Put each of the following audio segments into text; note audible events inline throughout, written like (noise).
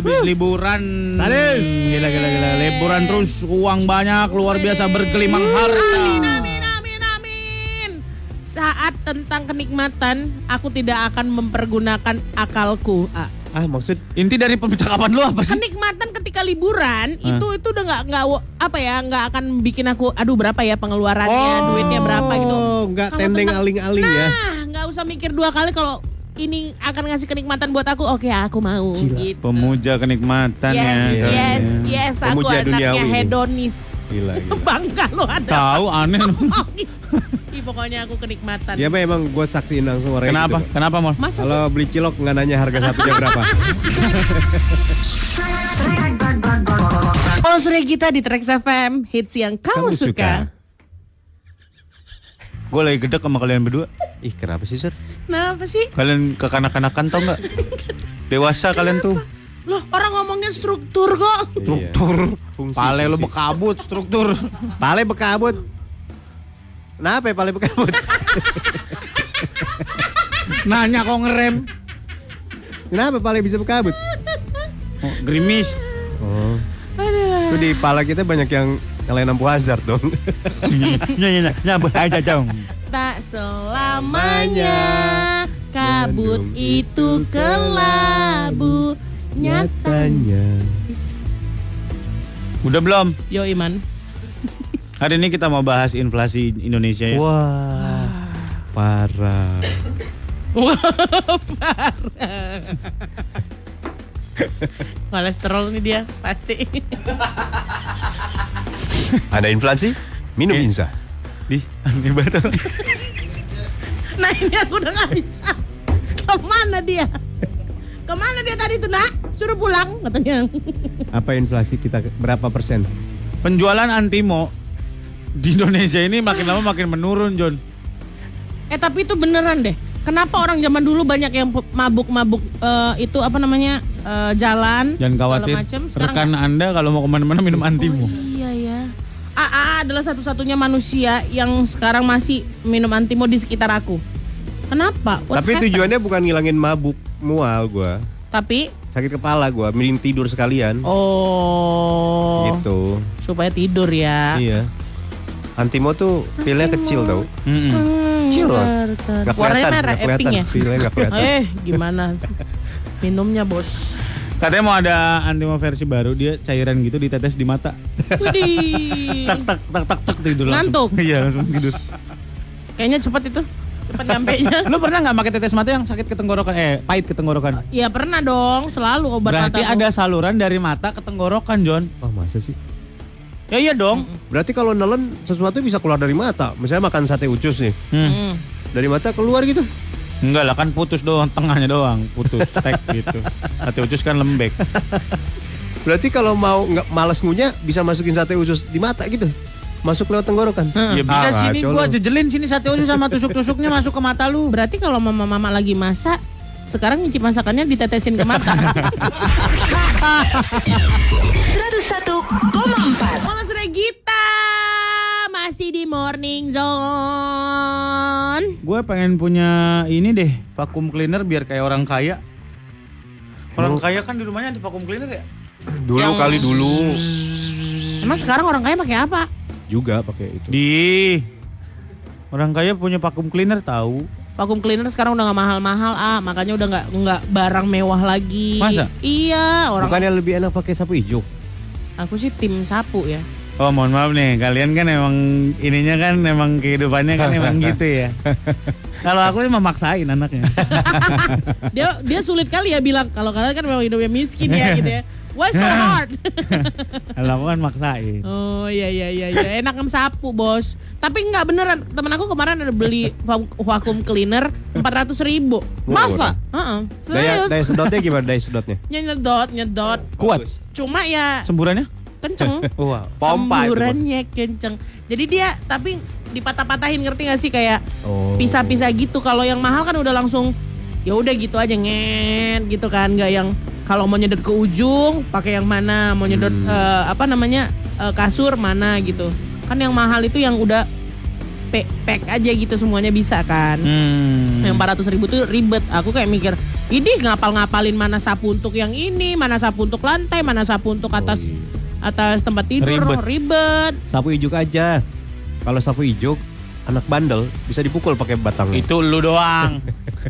habis liburan. Sadis. Gila gila gila. Liburan terus uang banyak luar biasa bergelimang harta. Amin, amin, amin, amin. Saat tentang kenikmatan, aku tidak akan mempergunakan akalku. Ah. Ah maksud Inti dari percakapan lu apa sih? Kenikmatan ketika liburan itu itu udah nggak nggak apa ya nggak akan bikin aku aduh berapa ya pengeluarannya duitnya berapa gitu. Oh, nggak tendeng aling-aling ya. Nah nggak usah mikir dua kali kalau ini akan ngasih kenikmatan buat aku oke aku mau Gila. gitu. Pemuja kenikmatan Yes, ya. yes, yes, aku Pemuja anaknya duniawi. hedonis. Gila, gila. (laughs) Bangga lo ada. Tahu aneh. (laughs) Ih, pokoknya aku kenikmatan. Dia mah emang gue saksiin langsung orang Kenapa? gitu. Kenapa, Mol? Kalau beli cilok nggak nanya harga satunya berapa. (laughs) Oh, sore kita di Trax FM, hits yang kamu, suka. Gue lagi gedek sama kalian berdua. Ih kenapa sih Sir? Kenapa sih? Kalian kekanak-kanakan tau nggak? Dewasa kalian tuh. Loh, orang ngomongin struktur kok. Struktur. Fungsi, Pale lu fungsi. bekabut struktur. Pale bekabut. Kenapa ya pale bekabut? Nanya kok ngerem. Kenapa pale bisa bekabut? Oh, gerimis. Oh. Itu di pala kita banyak yang nyalain lampu hazard dong. Nya nya nyambut aja dong. Tak selamanya kabut itu kelabu nyatanya. Udah belum? Yo Iman. Hari ini kita mau bahas inflasi Indonesia ya. Wah. Parah. (laughs) (laughs) Kolesterol nih dia pasti. (laughs) Ada inflasi? Minum Oke. Insa. Di aneh banget. (laughs) nah ini aku udah gak bisa. Ke mana dia? Ke mana dia tadi tuh nak? Suruh pulang katanya. Apa inflasi kita berapa persen? Penjualan Antimo di Indonesia ini makin lama makin menurun, John. Eh tapi itu beneran deh. Kenapa orang zaman dulu banyak yang mabuk-mabuk eh, itu apa namanya eh, jalan Jangan khawatir. macem. Sekarang Rekan Anda kalau mau ke mana-mana minum Antimo. Oh, iya ya. AA adalah satu-satunya manusia yang sekarang masih minum antimo di sekitar aku. Kenapa? What's Tapi happened? tujuannya bukan ngilangin mabuk mual gua. Tapi Sakit kepala gua, mending tidur sekalian. oh Gitu. supaya tidur ya. Iya. Antimo tuh pilnya kecil tau. Mm-mm. Hmm, Kecil loh. Gak kelihatan, gak kelihatan. ya. Pilnya gak (laughs) kelihatan. Eh gimana? Minumnya bos. Katanya mau ada Antimo versi baru, dia cairan gitu ditetes di mata. Widih. (laughs) Tak tak tak tak tak tidur langsung. Ngantuk. Iya, langsung tidur. Kayaknya cepet itu. Cepet nyampe nya. (laughs) Lu pernah nggak pakai tetes mata yang sakit ke tenggorokan? Eh, pahit ke tenggorokan? Iya pernah dong, selalu obat Berarti mata. ada saluran dari mata ke tenggorokan, John. Oh masa sih? Ya iya dong. Berarti kalau nelen sesuatu bisa keluar dari mata. Misalnya makan sate ucus nih. Hmm. Hmm. Dari mata keluar gitu. Enggak lah kan putus doang, tengahnya doang, putus (laughs) tek gitu. Sate ucus kan lembek. (laughs) Berarti kalau mau nggak males ngunyah bisa masukin sate usus di mata gitu. Masuk lewat tenggorokan. Ya bisa Ah, sini gua jejelin sini sate usus sama tusuk-tusuknya masuk ke mata lu. Berarti kalau mama-mama lagi masak, sekarang nyicip masakannya ditetesin ke mata. 101,4 Halo Sore Gita Masih di Morning Zone Gue pengen punya ini deh, vakum cleaner biar kayak orang kaya. Orang kaya kan di rumahnya ada vakum cleaner ya? (sniffs) Dulu Yang- kali dulu (sniffs) Emang sekarang orang kaya pakai apa? juga pakai itu. Di orang kaya punya vakum cleaner tahu. Vacuum cleaner sekarang udah gak mahal-mahal ah Makanya udah gak, nggak barang mewah lagi Masa? Iya orang Bukannya lebih enak pakai sapu hijau? Aku sih tim sapu ya Oh mohon maaf nih, kalian kan emang ininya kan emang kehidupannya kan emang (laughs) gitu ya. Kalau aku sih memaksain anaknya. (laughs) Dia dia sulit kali ya bilang Kalau kalian kan memang hidupnya miskin ya gitu ya Why so (laughs) hard? Kalau aku kan maksain. Oh iya iya iya iya enakan sapu bos. Tapi nggak beneran temen aku kemarin ada beli va- vacuum cleaner empat ratus ribu. Masa? Heeh. Daya, daya sedotnya gimana daya sedotnya? nyedot nyedot. Kuat Cuma ya semburannya? Kenceng. (laughs) Wow. Pompa. Semburannya kenceng. Jadi dia tapi dipatah-patahin ngerti gak sih kayak Oh. pisah-pisah gitu. Kalau yang mahal kan udah langsung ya udah gitu aja nget gitu kan nggak yang kalau mau nyedot ke ujung pakai yang mana mau nyedot Hmm. eh, apa namanya eh, kasur mana gitu kan yang mahal itu yang udah HP pack aja gitu semuanya bisa kan. Hmm. Yang 400 ribu tuh ribet. Aku kayak mikir, ini ngapal-ngapalin mana sapu untuk yang ini, mana sapu untuk lantai, mana sapu untuk atas atas tempat tidur, Ribet. ribet. Sapu ijuk aja. Kalau sapu ijuk, anak bandel bisa dipukul pakai batang. Itu lu doang.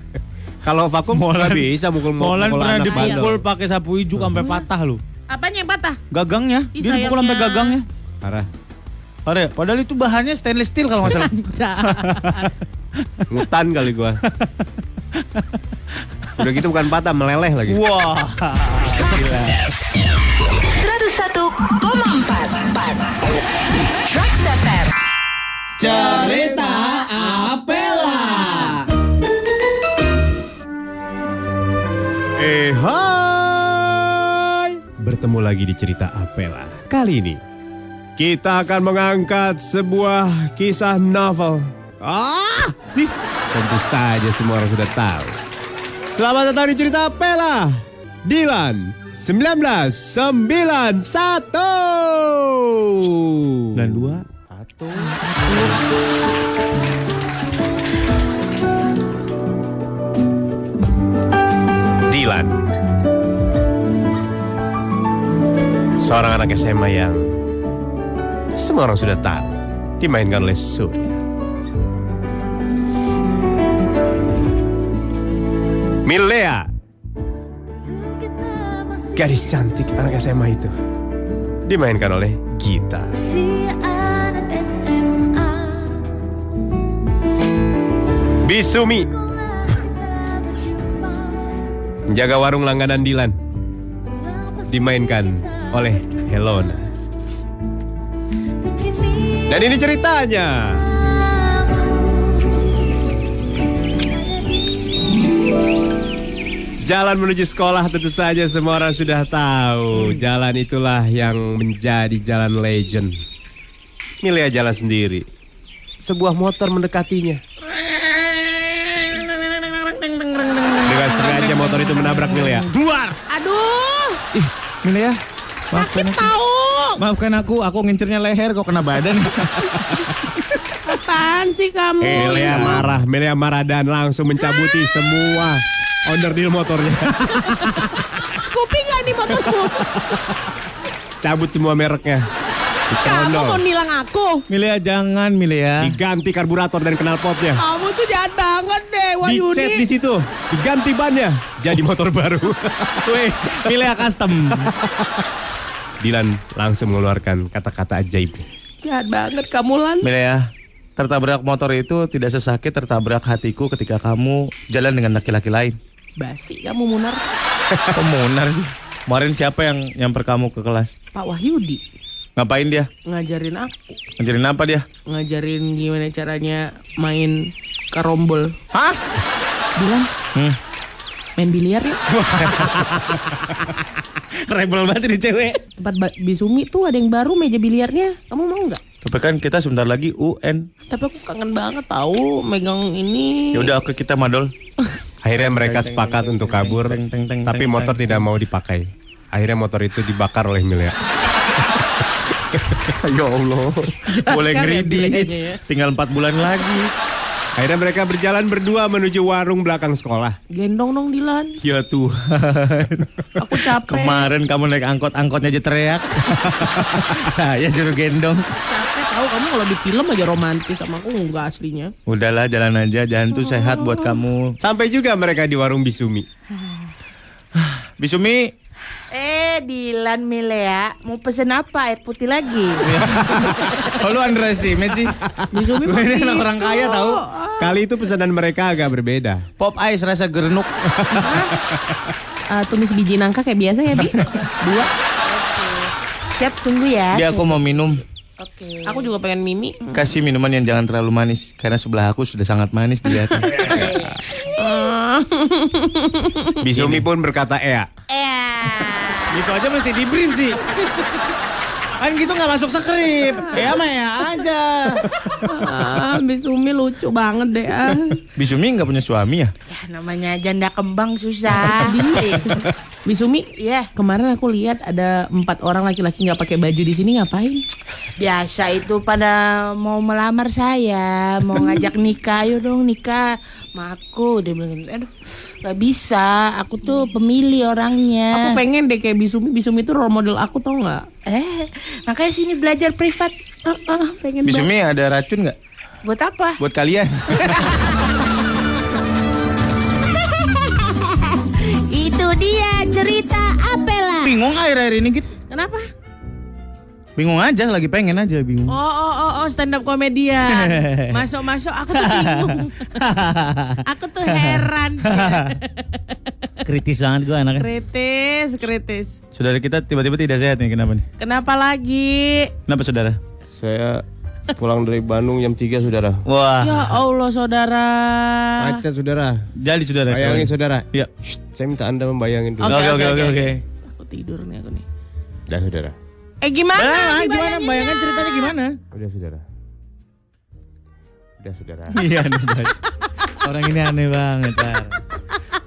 (laughs) Kalau vakum nggak bisa mukul Molan mukul pernah anak dipukul pakai sapu ijuk sampai patah lu. Apanya yang patah? Gagangnya, Ih, dia dipukul sampai gagangnya. Parah. Ada, padahal itu bahannya stainless steel kalau nggak salah. Ngutan kali gua. (laughs) Udah gitu bukan patah, meleleh lagi. Wah. Gila. 101,4 Trax FM Cerita Apela. Eh hai Bertemu lagi di cerita Apela Kali ini Kita akan mengangkat sebuah kisah novel Ah nih, Tentu saja semua orang sudah tahu Selamat datang di cerita Apela Dilan 1991 Dan dua. Dilan. Seorang anak SMA yang Semua orang sudah tahu Dimainkan oleh Surya Milea. Gadis cantik anak SMA itu. Dimainkan oleh Gita. Bisumi. Menjaga warung langganan Dilan. Dimainkan oleh Helona. Dan ini ceritanya Jalan menuju sekolah tentu saja semua orang sudah tahu Jalan itulah yang menjadi jalan legend Milea jalan sendiri Sebuah motor mendekatinya Dengan sengaja motor itu menabrak Milea Keluar. Aduh, Ih. Maafkan sakit aku. tahu. Maafkan aku, aku ngincernya leher kok kena badan. (laughs) Apaan sih kamu? Milea marah, Milea marah dan langsung mencabuti semua onderdil motornya (laughs) Scoopy nggak nih motorku? Cabut semua mereknya Kamu mau nilang aku? Milea jangan, Milea. Diganti karburator dan knalpotnya Kamu tuh jahat banget deh, Wahyudi. Dicet di situ Diganti bannya Jadi motor baru (laughs) Weh, Milea custom. Dilan langsung mengeluarkan kata-kata ajaib Jahat banget kamu Lan. Milea, tertabrak motor itu tidak sesakit tertabrak hatiku ketika kamu jalan dengan laki-laki lain. Basi kamu Munar. (laughs) Kok munar sih? Kemarin siapa yang nyamper kamu ke kelas? Pak Wahyudi Ngapain dia? ngajarin aku, Ngajarin apa dia? ngajarin gimana caranya main karombol. Hah? Bilang Hmm. main biliar ya. (laughs) Rebel banget ini cewek. Tempat Bisumi tuh ada yang baru meja biliarnya. Kamu mau nggak? Tapi kan kita sebentar lagi UN. Tapi aku kangen banget tahu megang ini. Ya udah oke kita madol. (laughs) Akhirnya mereka sepakat untuk kabur Tapi motor tidak mau dipakai Akhirnya motor itu dibakar oleh Milea (laughs) Ya Allah Boleh ya bilangnya ya. Tinggal 4 bulan lagi. Akhirnya mereka berjalan berdua menuju warung belakang sekolah Gendong dong Dilan. Ya Tuhan. Aku capek. Kemarin kamu naik angkot, angkotnya aja teriak. (laughs) Saya suruh gendong. Capek tahu kamu kalau di film aja romantis sama aku enggak aslinya. Udahlah jalan aja, jalan tuh sehat buat kamu. Sampai juga mereka di warung Bisumi (sighs) Bisumi, Eh, Dilan Milea, mau pesen apa? Air putih lagi? (laughs) oh lu underestimate sih. Bisumi Gue ini anak orang kaya tahu. Kali itu pesanan mereka agak berbeda Pop ice rasa gerenuk. Eh, tumis biji nangka kayak biasa ya, Bi? (laughs) Dua. Siap, tunggu ya. Dia aku mau minum. Oke. Aku juga pengen mimi. Kasih minuman yang jangan terlalu manis karena sebelah aku sudah sangat manis dilihatnya. Bisumi pun berkata Ea Eh, gitu aja mesti di brief sih. Kan gitu nggak masuk skrip. Ya mah ya aja. Ah, Bisumi lucu banget deh. Ah. Bisumi nggak punya suami ya? ya namanya janda kembang susah. (laughs) Bisumi, Iya. kemarin aku lihat ada empat orang laki-laki nggak pakai baju di sini ngapain? Biasa itu pada mau melamar saya, mau ngajak nikah, ayo dong nikah. Ma aku dia bilang gitu. Aduh, nggak bisa. Aku tuh pemilih orangnya. Aku pengen deh kayak Bisumi. Bisumi itu role model aku tau nggak? Eh, makanya sini belajar privat. Ah, ah, pengen banget. Bisumi ada racun nggak Buat apa? buat kalian? (laughs) Itu dia cerita Apela. Bingung akhir-akhir ini gitu. Kenapa? Bingung aja, lagi pengen aja bingung. Oh, oh, oh, oh stand up komedian. (laughs) Masuk-masuk aku tuh bingung. (laughs) aku tuh heran. (laughs) Kritis banget gue anaknya. kritis, kritis. Saudara kita tiba-tiba tidak sehat nih, kenapa nih? Kenapa lagi? Kenapa saudara? Saya pulang dari Bandung jam 3 saudara. Wah, Ya Allah, saudara. Macet saudara. jadi saudara. Bayangin saudara. Iya. Shh, saya minta anda membayangin dulu. Oke, oke, oke, oke. Aku tidur nih aku nih. Dah saudara. Eh gimana? Nah, gimana? Bayangkan ceritanya gimana? Udah saudara. Udah saudara. (laughs) Iya, banget. Orang ini aneh banget, Tar.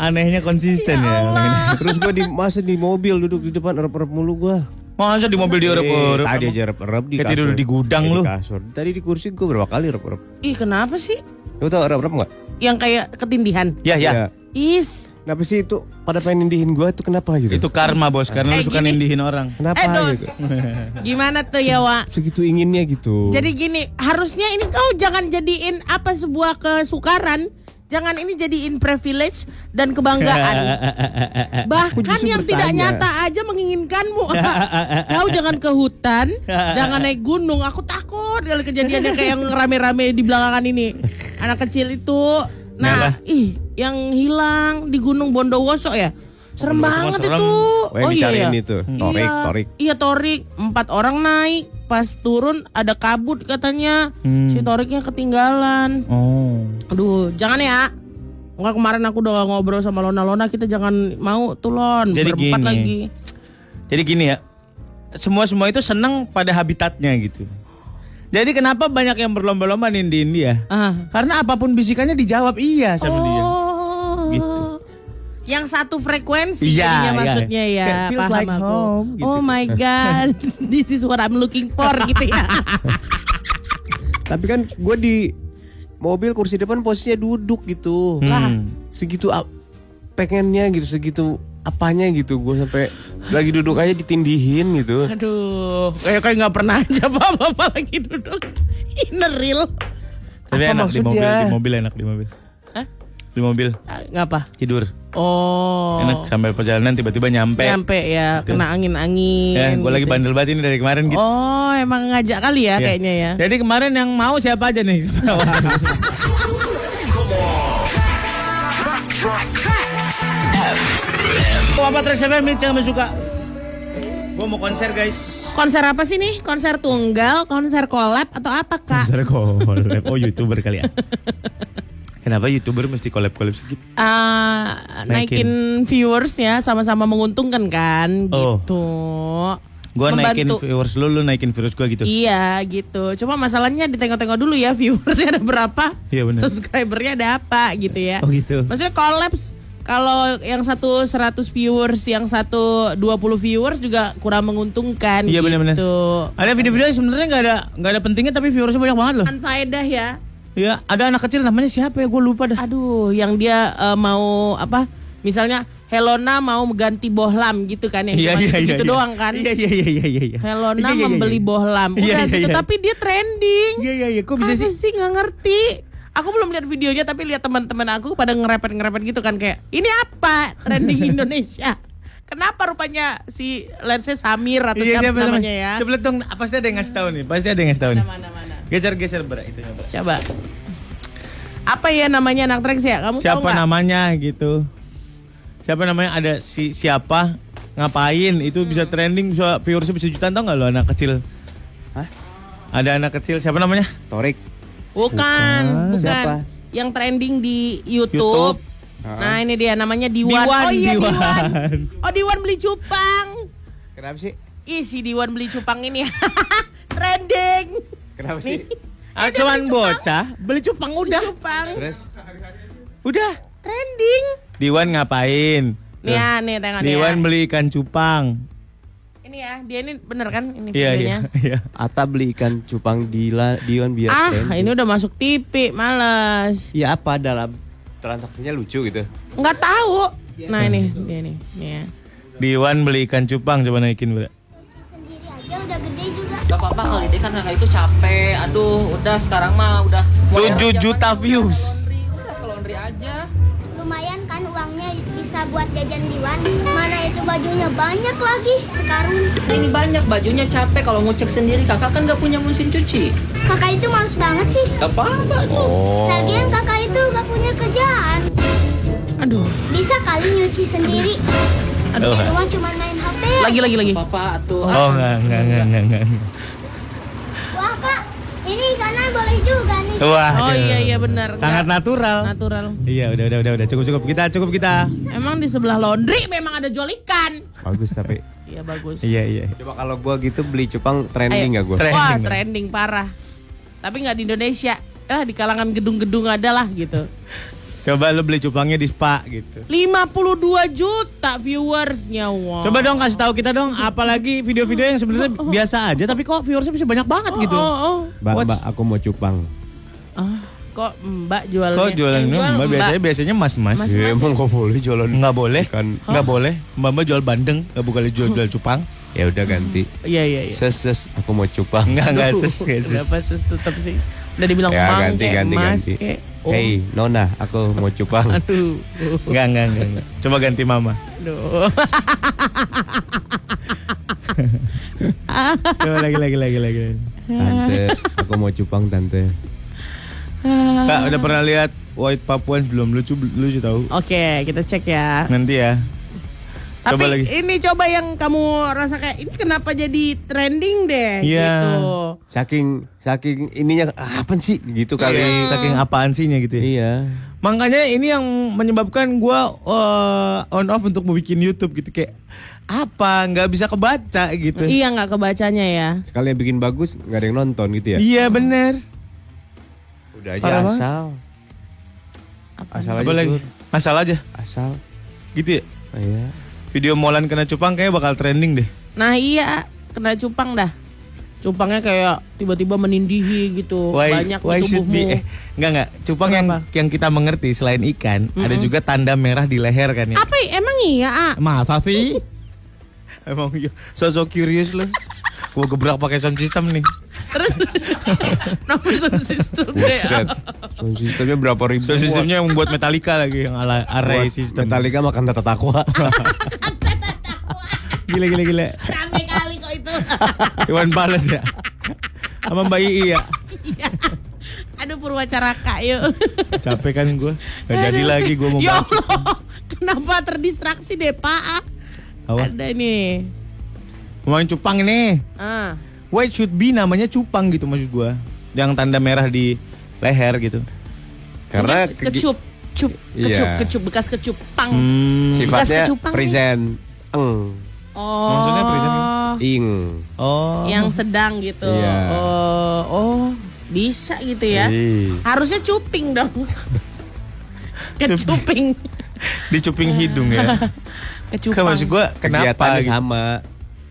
Anehnya konsisten ya. ini. Terus gue di masa di mobil duduk di depan erep-erep mulu gue. Masa di mobil diurep-urep? Tadi aja erep-erep di kasur. di gudang lu. Di kasur. Tadi di kursi gue berapa kali erep-erep. Ih, kenapa sih? Lu tau erep-erep nggak? Yang kayak ketindihan. Ya, ya. Iya. Is. Kenapa sih itu pada pengen nindihin gue itu kenapa gitu? Itu karma, Bos, karena Eh, lu suka gini. nindihin orang. Kenapa Eh, dos. gitu? (laughs) Gimana tuh ya, Wak? Segitu inginnya gitu. Jadi gini, harusnya ini kau jangan jadiin apa sebuah kesukaran, jangan ini jadiin privilege dan kebanggaan. (laughs) Bahkan yang tidak bertanya. nyata aja menginginkanmu. (laughs) kau jangan ke hutan, jangan naik gunung. Aku takut kalau kejadiannya kayak yang rame-rame di belakangan ini. Anak kecil itu, nah, ih, yang hilang di Gunung Bondowoso ya. Serem Bondowoso banget serem. itu. Oh, yang dicariin itu. Torik, iya, torik. Iya torik. Empat orang naik. Pas turun ada kabut katanya. Si toriknya ketinggalan. Oh. Aduh, jangan ya. Enggak kemarin aku udah ngobrol sama Lona Lona kita jangan mau tuh Lon Jadi berempat gini. lagi. Jadi gini ya, semua semua itu senang pada habitatnya gitu. Jadi kenapa banyak yang berlomba-lomba nindiin dia? Ah. Karena apa pun bisikannya dijawab iya sama dia. Oh. Gitu. Yang satu frekuensi Iya, jadinya iya. maksudnya ya. Feels paham like aku. home, gitu. Oh my god, (laughs) this is what I'm looking for gitu ya. (laughs) Tapi kan gue di mobil kursi depan posisinya duduk gitu. Hmm. Segitu ap- pengennya gitu, segitu apanya gitu. Gue sampai lagi duduk aja ditindihin gitu. Aduh, kayak kayak nggak pernah aja bapak-bapak lagi duduk. Ini real. Tapi Apa enak di mobil, di mobil enak di mobil. Di mobil Ah, Ngapa? tidur. Oh. Enak sambil perjalanan tiba-tiba nyampe. Nyampe ya, kena angin-angin. Ya, gue lagi gitu. bandel banget ini dari kemarin gitu. Oh, emang ngajak kali ya, Ya. kayaknya ya. Jadi kemarin yang mau siapa aja nih? (laughs) apa FM Mitch yang suka? Gue mau konser guys. Konser apa sih nih? Konser tunggal, konser collab atau apa kak? Konser collab. Oh youtuber kali ya. Kenapa youtuber mesti collab-collab segitu? Ah, naikin viewersnya sama-sama menguntungkan kan, Oh. gitu. Gue naikin viewers lu, lu naikin viewers gue gitu. Iya gitu. Cuma masalahnya ditengok-tengok dulu ya (laughs) viewersnya ada berapa, Iya, benar. subscribernya ada apa gitu ya. Oh gitu. Maksudnya collabs kalau yang satu 100 viewers, yang satu 20 viewers juga kurang menguntungkan Iya, gitu. benar-benar. Ada video-video yang sebenarnya nggak ada nggak ada pentingnya tapi viewersnya banyak banget loh. Anfaedah ya. Ya ada anak kecil namanya siapa ya? Gue lupa dah. Aduh, yang dia eh, mau apa? Misalnya Helona mau ganti bohlam gitu kan yang cuma gitu, doang kan. Iya iya iya iya iya. Helona Iya, iya, iya, membeli iya. bohlam. Udah Iya, iya, gitu, iya. tapi dia trending. Iya iya iya. Kok bisa Apa sih? sih nggak ngerti? Aku belum lihat videonya tapi lihat teman-teman aku pada ngerepet-ngerepet gitu kan kayak ini apa trending (laughs) Indonesia? Kenapa rupanya si let's say Samir atau Iya siapa namanya ya? Coba dong, pasti ada yang ngasih tahu nih. Pasti ada yang ngasih tahu nih. Mana mana. Geser geser berat itu. Bra. Coba. Apa ya namanya anak Trax ya? Kamu tahu Siapa nggak? namanya gitu? Siapa namanya ada si siapa ngapain itu Hmm. bisa trending bisa viewersnya bisa jutaan tau nggak lo anak kecil? Hah? Ada anak kecil siapa namanya? Torik. Bukan, Bukan. bukan. Siapa? Yang trending di YouTube. YouTube. Nah, ini dia namanya Diwan. Diwan, oh iya Diwan. Diwan. Oh Diwan beli cupang. Kenapa sih? Ih si Diwan beli cupang ini (laughs) trending. Kenapa sih? Ah, cuman bocah beli cupang udah. Cupang Terus Udah. trending. Diwan ngapain? Nih ya, nih tengok nih. Diwan Ya. beli ikan cupang. Ini ya, dia ini bener kan ini Iya, videonya? iya, (laughs) iya. Ata beli ikan cupang di la, Diwan biar Ah, trending. ini udah masuk TV, males. Ya apa dalam transaksinya lucu gitu. Nggak tahu. Nah ini dia nih, nih ya. Diwan beli ikan cupang coba naikin, Bro. sendiri aja udah gede juga Gak apa-apa kali deh karena itu capek. Aduh, udah sekarang mah udah 7 juta views. Udah ke laundry aja. lumayan kan uangnya bisa buat jajan diwan mana itu bajunya banyak lagi sekarang Ini banyak bajunya capek kalau ngucek sendiri. Kakak kan gak punya mesin cuci. kakak itu males banget sih Gak apa-apa. Oh. lagian kakak itu gak punya kerjaan Aduh, bisa kali nyuci sendiri aduh. di rumah cuma main hp Lagi lagi lagi. Papa tuh. Oh, enggak, enggak, enggak, enggak, enggak. Ini kanan boleh juga nih Wah, Oh iya iya benar. Sangat natural. natural. Iya, udah, udah, udah, udah. Cukup, cukup kita, cukup kita. Emang di sebelah laundry memang ada jual ikan. Bagus tapi. Iya bagus. Iya, iya. Coba kalau gua gitu beli cupang trending nggak gua? Trending Wah trending parah. Tapi nggak di Indonesia. Ah di kalangan gedung-gedung ada lah gitu. Coba lu beli cupangnya di spa gitu. 52 juta viewersnya wow. Coba dong kasih tahu kita dong, apalagi video-video yang sebenarnya biasa aja, tapi kok viewersnya bisa banyak banget gitu. Oh, oh. Mbak, What's- mbak, aku mau cupang. Ah, kok Mbak jualnya? Kok jualan ini jual mbak biasanya biasanya mas mas. Mas. Ya, emang kok boleh jualan Nggak boleh, ikan? nggak boleh. Mbak mbak jual bandeng, nggak boleh jual jual cupang. Ya udah ganti. Iya iya iya. Ses, ses, aku mau cupang. Nggak nggak ses ses. Kenapa sus tetap sih? Udah dibilang Ya mang ganti, kek, ganti, mas ganti. kek. Oh. Hey, Nona, aku mau cupang. (laughs) Aduh. Nggak nggak nggak. nggak. Coba ganti mama. Aduh. (laughs) Coba lagi lagi lagi lagi. Tante, aku mau cupang tante. Kak udah pernah lihat White Papuan belum? Lucu lucu tahu. Oke, kita cek ya. Nanti ya. Tapi Coba lagi. ini coba yang kamu rasa kayak ini kenapa jadi trending deh Iya. gitu. Saking saking ininya apa sih gitu kali. Saking, saking apaan sihnya gitu ya. Iya. Makanya ini yang menyebabkan gua eh, on off untuk mau bikin YouTube gitu kayak apa nggak bisa kebaca gitu. Iya nggak kebacanya ya. Sekali yang bikin bagus nggak ada yang nonton gitu ya. Iya bener. Udah aja Parah asal. Asal aja. Apa lagi? Sur. Asal aja Asal. gitu ya. Oh, iya. Video Molan kena cupang kayaknya bakal trending deh. Nah iya kena cupang dah. Cupangnya kayak tiba-tiba menindihi gitu. Banyak why di tubuhmu. be eh enggak enggak cupang yang Kenapa? yang kita mengerti selain ikan ada juga tanda merah di leher kan ya Apa emang iya? Ah? masa sih (laughs) emang iya sosok curious lu (laughs) gua gebrak pakai sound system nih Terus (laughs) nama sound system. Buset. Sound sistemnya berapa ribu? sound systemnya yang buat Metallica lagi yang ala array Buat system Metallica makan tata takwa. (laughs) gila gila gila Rame kali kok itu. (laughs) Iwan Pales ya sama Mbak Ii ya Aduh Purwacaraka yuk. capek kan gua gak jadi lagi gua mau Ya baca Allah, kenapa terdistraksi deh Pak? Apa? Ada nih. mau main cupang ini Ah. Why should be namanya cupang gitu maksud gua yang tanda merah di leher gitu Karena kegi- kecup, cup, Iya. kecup, kecup, bekas kecup, pang. Hmm. Bekas sifatnya kecupang present eng Oh. Maksudnya present ing. Oh. Yang sedang gitu. Iya. Oh, oh, bisa gitu ya. Harusnya cuping dong. (laughs) Kecuping. di cuping hidung ya. (laughs) Kecupang. Kan maksud gua kenapa Kegiatannya gitu? sama.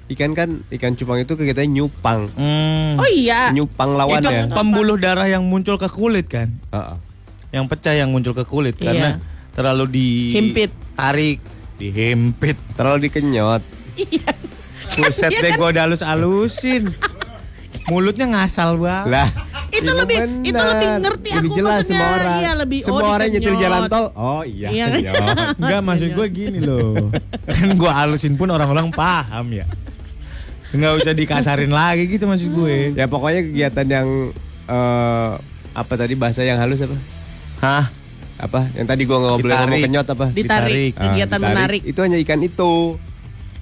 Ikan kan ikan cupang itu kegiatannya nyupang. Hmm. Oh iya. Nyupang itu lawannya. pembuluh darah yang muncul ke kulit kan? Heeh. Yang pecah yang muncul ke kulit Iya. karena terlalu di Himpit. tarik, dihimpit. Terlalu dikenyot. Iya. Buset Iya deh kan? gua udah halus-halusin. Mulutnya ngasal banget. Lah, Itu iya lebih- benar. itu lebih ngerti Lebih aku jelas maksudnya. semua orang. Iya, lebih, oh, semua orang nyetir jalan tol. Oh iya, Iya. kenyot. Enggak maksud gue gini loh Kan gue halusin pun orang-orang paham ya Nggak usah dikasarin lagi gitu maksud gue ya pokoknya kegiatan yang eh, apa tadi bahasa yang halus apa? Hah? Apa? Yang tadi gua nggak boleh ngomong kenyot apa? Ditarik. Ditarik. Ah, Kegiatan ditarik. menarik. Itu hanya ikan itu.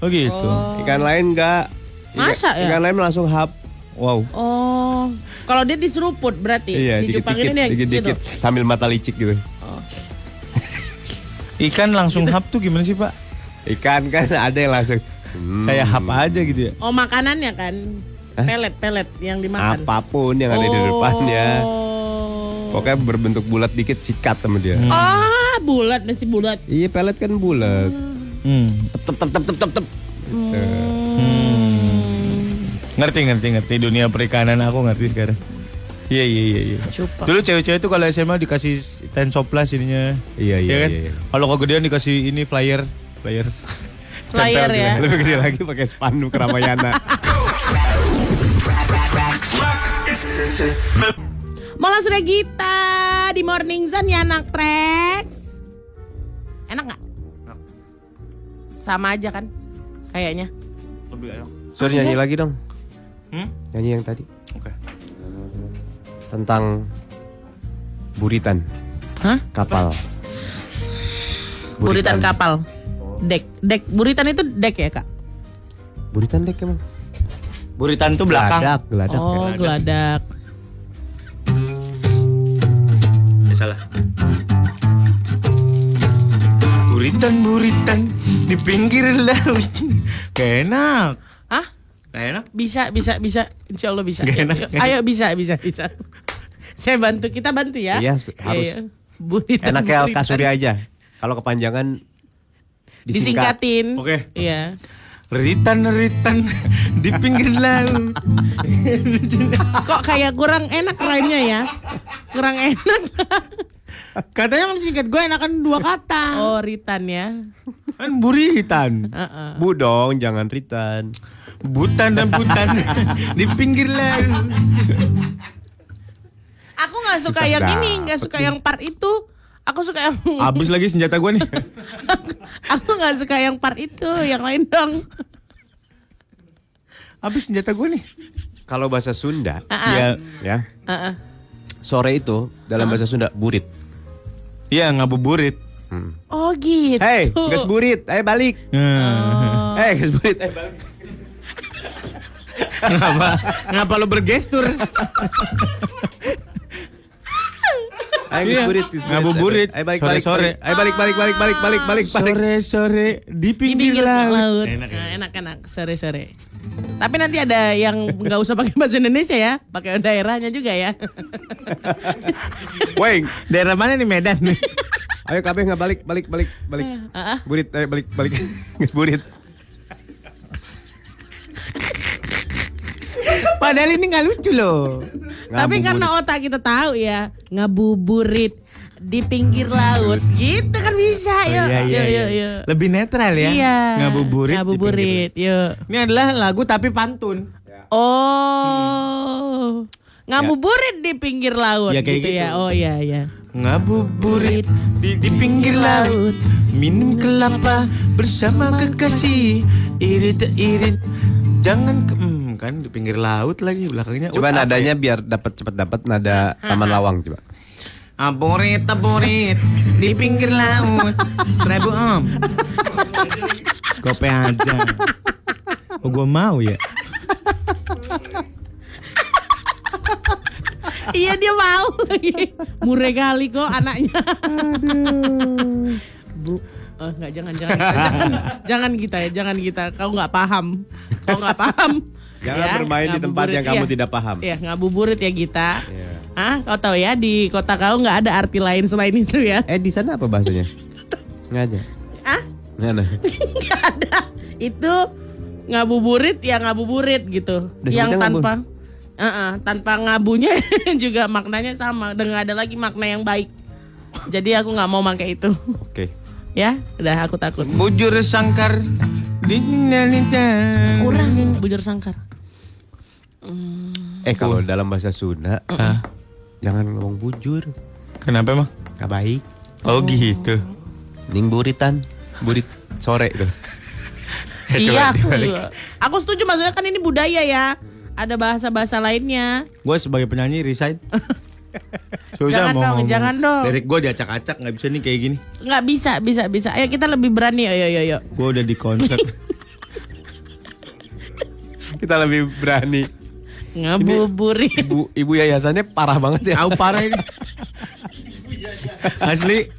Oh gitu Ikan lain enggak. Ikan- Masa ya? Ikan lain langsung hap. Wow Oh. Kalau dia diseruput berarti Iya, si cupang dikit-dikit, ini dikit-dikit gitu. sambil mata licik gitu. Ikan langsung hap tuh gimana sih pak? Ikan kan ada yang langsung hmm, Saya hap aja gitu ya Oh makanannya kan pelet pelet yang dimakan. apa pun yang ada di depannya. Oh. Pokoknya berbentuk bulat dikit sikat sama dia. Hmm. Ah bulat mesti bulat. Iya pelet kan bulat. Hmm. Tep tep tep tep tep tep. tep. Ngerti ngerti ngerti dunia perikanan aku ngerti sekarang. Iya iya iya iya. Cupak. Dulu cewek-cewek tuh kalau SMA dikasih tensoplas ininya. Iya, iya, kan? iya, iya. Kalau kegedean dikasih ini flyer, flyer. Flyer Tempel ya. gitu. Lebih gede lagi pakai spanduk Ramayana. Mola sudah Gita di Morning Zone ya anak Trax. Enak nggak? Sama aja kan? Kayaknya. Lebih enak. Sorry nyanyi lagi dong. Hmm? Nyanyi yang tadi Oke. tentang buritan Hah? kapal. Buritan kapal. Dek, dek. Buritan itu dek ya kak? Buritan dek emang. Buritan tuh belakang. Geladak, geladak. Oh, geladak. Ya, salah. Buritan-buritan di pinggir laut. Gak enak. Hah? Gak enak. Bisa, bisa, bisa. Insya Allah bisa. Gak Yuk, enak, gak Ayo bisa, bisa, bisa. Saya bantu, kita bantu ya. Iya, harus. Buritan, Enak kayak buritan. kasuri aja. Kalau kepanjangan disingkat. Disingkatin. Oke. Iya. Ritan-ritan di pinggir laut. Kok kayak kurang enak rhyme-nya ya? Kurang enak. Katanya kan singkat gue enakan dua kata. Oh, Ritan ya. Kan buritan. Heeh. Bu dong, jangan ritan. Butan dan butan (laughs) di pinggir laut. Aku nggak suka Susah yang ini, nggak suka yang part itu. Aku suka yang (laughs) Habis lagi senjata gue nih. aku nggak suka yang part itu, yang lain dong. Habis senjata gue nih. Kalau bahasa Sunda, Ah, Iya. ya, Heeh. sore itu dalam bahasa Sunda burit. Iya ngabuburit. Hmm. Oh gitu. Hei, gas burit, ayo balik. Oh. Hei, gas burit, ayo balik. ngapa? Ngapa lo bergestur? Ayo Iya. gas burit, gas Ngabuburit. Ayo balik, balik, balik. Ayo balik, balik, balik, balik, balik, balik, balik. Sore sore di Di pinggir, laut. laut. Enak, Nah, enak enak sore sore. Tapi nanti ada yang nggak usah pakai bahasa Indonesia ya, pakai daerahnya juga ya. Weng, Daerah mana nih Medan nih? (laughs) ayo kabeh nggak balik, balik, balik, balik. Ah, ah. Burit, ayo balik, balik. (laughs) Burit. Padahal ini nggak lucu loh. Tapi karena otak kita tahu ya, ngabuburit di pinggir laut, gitu kan bisa. Yuk, iya, iya, yuk, iya. yuk, yuk. Lebih netral ya. Iya. Ngabuburit. di Ngabuburit, yuk. Ini adalah lagu tapi pantun. Oh. Ngabuburit di pinggir laut Ya, kayak gitu, ya. gitu. Oh iya iya. Ngabuburit di, di pinggir laut Minum kelapa bersama kekasih Irit irit Jangan ke, hmm, kan di pinggir laut lagi belakangnya Coba ut apa nadanya ya? biar dapat cepat dapat nada Taman Lawang coba. Aburit aburit di pinggir laut Seribu om Gope aja Oh gue mau ya iya dia mau lagi. Murah kali kok anaknya. Bu, oh nggak jangan jangan jangan jangan kita ya jangan kita. Kau nggak paham, kau nggak paham. Jangan Ya, bermain di tempat ngabuburit, yang kamu iya. tidak paham. Iya ngabuburit ya Gita. Iya. Ah, kau tahu ya di kota kau nggak ada arti lain selain itu ya? Eh di sana apa bahasanya? (laughs) Nggak ada. Ah, Nggak ada. (laughs) nggak ada. Itu ngabuburit ya ngabuburit gitu. Udah yang sebutnya ngabu. tanpa Uh-uh, tanpa ngabunya (laughs) juga maknanya sama dan nggak ada lagi makna yang baik. Jadi aku nggak mau pakai itu. Oke. Ya, udah aku takut. Bujur sangkar Kurang bujur sangkar. Eh kalau dalam bahasa Sunda, Ah, jangan ngomong bujur. Kenapa emang? Gak baik. Oh gitu Ning buritan, burit sore itu. (laughs) iya, aku juga. Aku setuju maksudnya kan ini budaya ya. Ada bahasa-bahasa lainnya. Gue sebagai penyanyi resign. (laughs) Susah Jangan mau dong, ngomong. jangan dong. Lirik gue diacak-acak nggak bisa nih kayak gini. Nggak bisa, bisa, bisa. Ayo kita lebih berani. Ayo, ayo, ayo. Gue udah di konser. (laughs) Kita lebih berani. Ngabuburit. Ibu ibu yayasannya parah banget ya. Aku parah ini. Asli.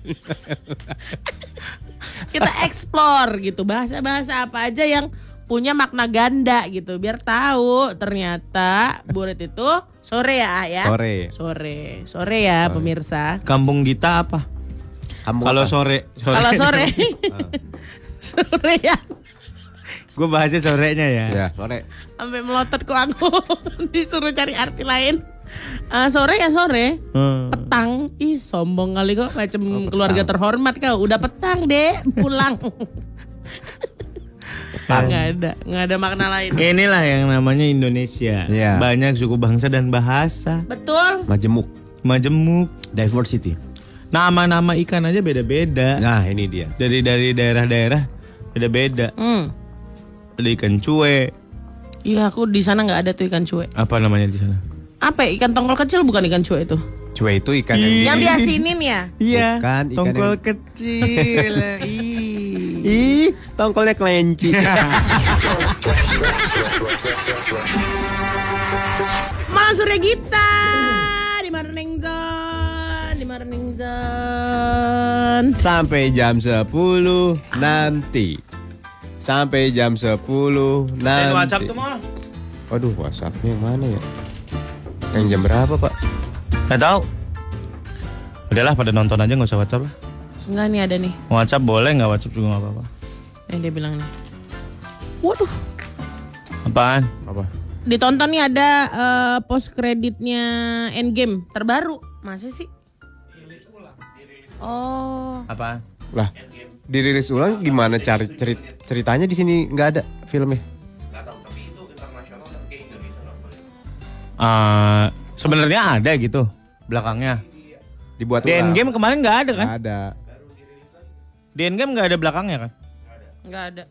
kita explore gitu bahasa-bahasa apa aja yang punya makna ganda gitu biar tahu ternyata burit itu sore ya ya Sore. sore sore ya pemirsa Kampung kita apa? Kalau sore, sore. kalau sore (laughs) Sore ya. Gue bahasnya sorenya ya. Ya, sore. Sampai melotot kok aku (laughs) disuruh cari arti lain. Eh, sore ya sore. Hmm. Petang. Ih, sombong kali kok macam keluarga terhormat kau. Udah petang, Dek. Pulang. (laughs) Nggak ada, nggak ada makna lain. Inilah yang namanya Indonesia. Iya. Banyak suku bangsa dan bahasa. Betul. Majemuk. Majemuk. Diversity. Nama-nama ikan aja beda-beda. Nah, ini dia. Dari dari daerah-daerah beda-beda. Hmm. Ada ikan cuek. Iya, aku di sana nggak ada tuh ikan cuek. Apa namanya di sana? Apa ya? Ikan tongkol kecil bukan ikan cuek itu? Cuek itu ikan yang Yang diasinin ya? Iya. Bukan, ikan Tongkol yang- kecil. (laughs) Ih. Ih, tongkolnya kelinci. (laughs) Malam Surya Gita di Morning Zone, di Morning Zone. Sampai jam 10 nanti. Sampai jam 10 nanti. Dan WhatsApp tuh mal. Waduh, WhatsAppnya yang mana ya? Yang jam berapa, Pak? Gak tahu. Udahlah pada nonton aja nggak usah WhatsApp lah. Enggak nih ada nih, WhatsApp boleh nggak WhatsApp juga nggak apa-apa. yang dia bilang nih. Waduh, Apaan? Apa? ditonton nih ada eh, post kreditnya Endgame terbaru. Masa sih? Oh, Apaan? Lah, dirilis ulang gimana cari cerit ceritanya di sini nggak ada filmnya? Eh, sebenarnya ada gitu belakangnya. Dibuat Di ulang. Endgame kemarin nggak ada kan? Nggak ada. Di Endgame nggak ada belakangnya kan? nggak ada.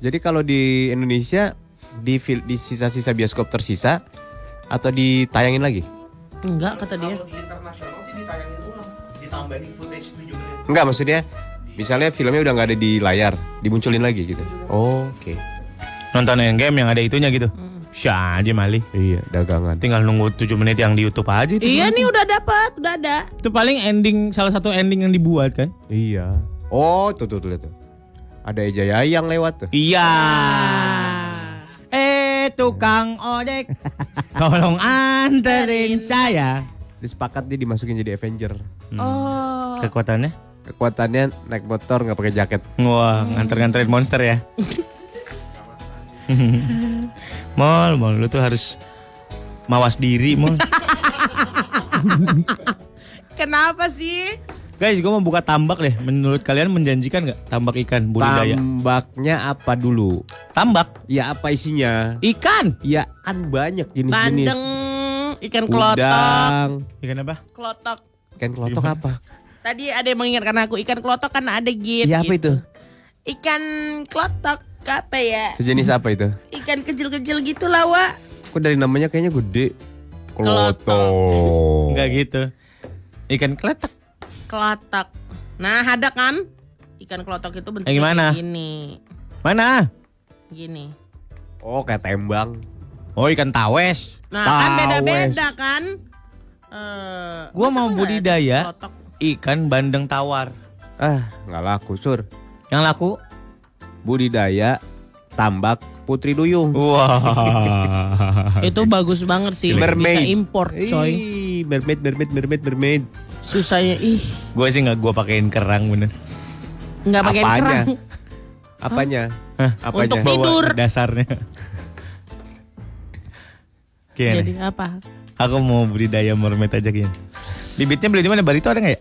Jadi kalau di Indonesia di di sisa-sisa bioskop tersisa atau ditayangin lagi? Enggak kata dia. Enggak maksudnya misalnya filmnya udah nggak ada di layar, dimunculin lagi gitu. Oh, Oke. Nonton Endgame yang ada itunya gitu. Syah aja Mali. Iya, dagangan. Tinggal nunggu 7 menit yang di YouTube aja itu. Iya nih udah dapat, udah ada. Itu paling ending salah satu ending yang dibuat kan? Iya. Oh, tuh tuh tuh lihat tuh. Ada Eja Yayang lewat tuh. Iya. Eh tukang ojek, (laughs) tolong anterin saya. Disepakat dia dimasukin jadi Avenger. Oh. Kekuatannya? Kekuatannya naik motor nggak pakai jaket. Wah, nganter-nganterin monster ya. (laughs) mall, mall, lu tuh harus mawas diri, mall. Kenapa sih? Guys, gue mau buka tambak deh. Menurut kalian menjanjikan nggak tambak ikan budidaya? Tambaknya apa dulu? tambak Ya apa isinya? ikan. Ya kan banyak jenis-jenis. Bandeng, ikan kelotok, Udang. Ikan apa? kelotok. Ikan kelotok apa? Tadi ada yang mengingatkan aku ikan kelotok kan ada git. Ya apa gitu. itu? Ikan kelotok apa ya? Sejenis apa itu? Ikan kecil-kecil gitu lah, Wak. Kok dari namanya kayaknya gede? Kelotok. Enggak gitu. Ikan kletak. Kelotok. Nah, ada kan? Ikan kelotok itu bentuknya Yang gimana? gini. Mana? Gini. Oh kayak tembang. Oh, ikan tawes. Nah, kan Tawes. beda-beda kan? Eh, Gua mau budidaya. kelotok? Ikan bandeng tawar. Ah nggak laku sur. Yang laku? Budidaya tambak putri duyung. Wah. (laughs) Itu bagus banget sih. Bisa impor, coy. Ih, mermaid, mermaid, mermaid, mermaid. Susahnya ih, gue sih nggak gue pakein kerang bener. nggak pakai Apanya? kerang. Apanya? Hah? Apanya? Untuk Bawa tidur. dasarnya. Gimana? Jadi apa? Aku mau budidaya mermaid aja gini. Bibitnya beli di mana? Barito ada nggak ya?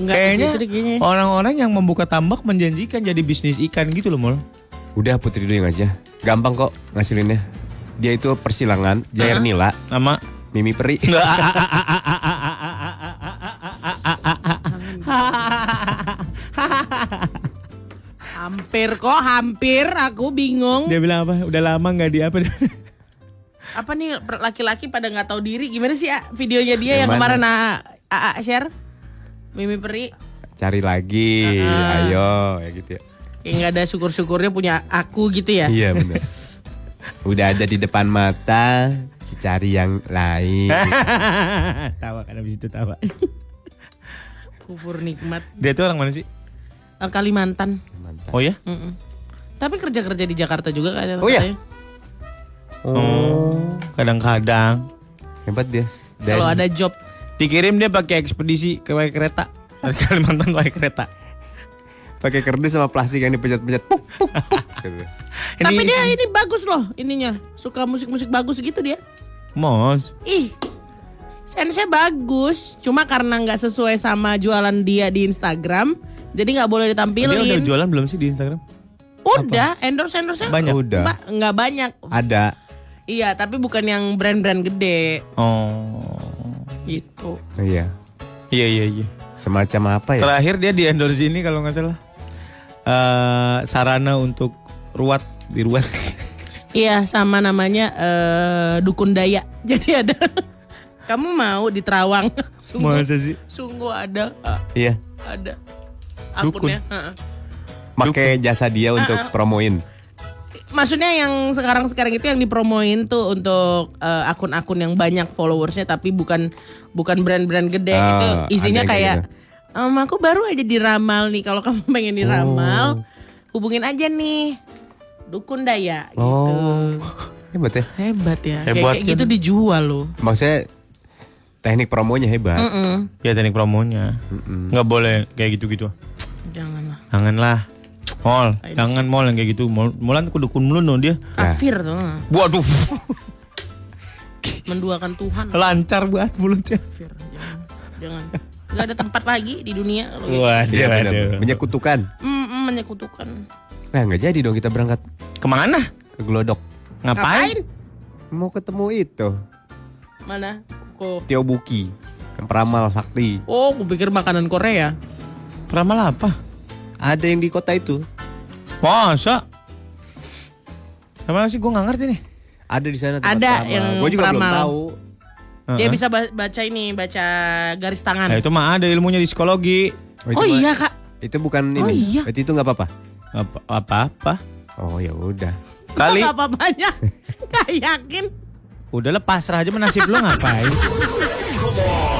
Enggak Kayaknya orang-orang yang membuka tambak menjanjikan jadi bisnis ikan gitu loh, Mul. Udah putri duyung aja. Gampang kok ngasilinnya. Dia itu persilangan Jair Nila, Nama Mimi Peri. (laughs) Hampir kok, hampir. Aku bingung. dia bilang apa? Udah lama nggak di apa? (laughs) Apa nih laki-laki pada nggak tahu diri? Gimana sih A, videonya dia Yang yang, kemarin A, AA share? Mimi Peri. Cari lagi, Ah. ayo ya gitu ya. Kayak nggak ada syukur-syukurnya punya aku gitu ya. Iya benar. (laughs) Udah ada di depan mata, cari yang lain. (laughs) tawa kan habis itu tawa. (laughs) Kufur nikmat. Dia tuh orang mana sih? Eh, Kalimantan. Oh ya? Mm-mm. Tapi kerja-kerja di Jakarta juga kan? Oh iya? Oh, kadang-kadang Hebat dia. Kalau ada job. dikirim dia pakai ekspedisi ke pakai kereta. Dari Kalimantan pakai kereta. Pakai kerdus sama plastik yang dipencet-pencet. Puk, puk, puk, (laughs) gitu. Tapi dia ini bagus loh ininya. Suka musik-musik bagus gitu dia. Mos. Ih, sense bagus. Cuma karena nggak sesuai sama jualan dia di Instagram, jadi nggak boleh Dia ditampilin. udah jualan belum sih di Instagram? Udah, endorse endorse Banyak. Udah. nggak banyak. Ada. Iya, tapi bukan yang brand-brand gede Oh. gitu. Iya. Iya iya iya. Semacam apa ya? Terakhir dia di endorse ini kalau nggak salah. eh sarana untuk ruat di ruat. (laughs) Iya, sama namanya eh, dukun daya. (laughs) Jadi ada. Kamu mau di Terawang? (laughs) Sungguh, Masa sih? sungguh ada, ah, Iya. ada Dukun. akunnya. Heeh. Pakai jasa dia untuk promoin. Maksudnya yang sekarang-sekarang itu yang dipromoin tuh untuk eh, akun-akun yang banyak followersnya tapi bukan bukan brand-brand gede Ah, itu isinya kayak "Em, aku baru aja diramal nih kalau kamu (laughs) pengen diramal hubungin aja nih dukun daya gitu. Oh. (laughs) Hebat ya. Hebat ya. Kayak- Hebat kayak, gitu dijual loh. Maksudnya teknik promonya hebat. Mm-mm. Ya teknik promonya. Nggak boleh kayak gitu-gitu. Janganlah. Janganlah. Mall, jangan mall yang kayak gitu. Mall, mallan aku dukun mulu no dia. Kafir tuh. Waduh, Menduakan Tuhan. lancar banget mulutnya. Kafir. Jangan. Jangan. Gak ada tempat lagi di dunia kalau gitu. Waduh, Iya benar. waduh. Menyekutukan. Mm, mm, menyekutukan. Nah nggak jadi dong kita berangkat Ke mana? ke Glodok. Ngapain? Mau ketemu itu Mana? Kok. Tio Buki yang peramal sakti. Oh, aku pikir makanan Korea. Peramal apa? Ada yang di kota itu. Masa? Sama sih gue nggak ngerti nih. Ada di sana. tempat Ada peramal. yang Gue juga belum tahu. Dia Heeh. bisa ba- baca ini, baca garis tangan. Nah, itu mah ada ilmunya di psikologi. oh mah- iya kak. Itu bukan Oh, ini. iya. Berarti itu nggak apa-apa. Apa apa? apa? Oh ya udah. (laughs) Kali Kok apa banyak? (laughs) Gak yakin. udah lepas aja menasib lu ngapain?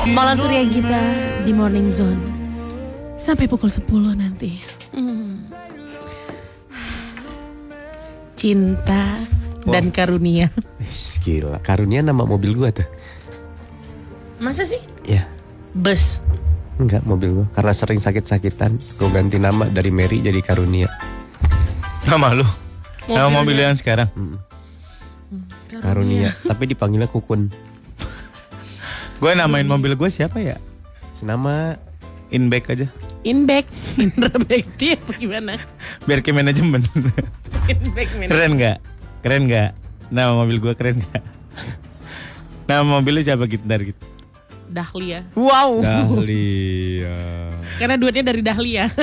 Malam Surya Gita di Morning Zone Sampai pukul 10 nanti Hmm. Cinta dan karunia. Wis, gila. Karunia nama mobil gua tuh. Masa sih? Ya. Bus. Enggak mobil gua. Karena sering sakit-sakitan. Gue ganti nama dari Mary jadi Karunia. Nama lu? Nama mobil yang sekarang. Karunia. Tapi dipanggilnya Kukun. Gue namain mobil gue siapa ya? Senama Inback aja. Inback. (laughs) Indra Bekti apa gimana? Biar ke manajemen. (laughs) Inback keren nggak? Keren nggak? Nama mobil gue keren nggak? Nama mobilnya siapa gitu dari gitu? Dahlia. Wow. Dahlia. Karena duitnya dari Dahlia. (laughs)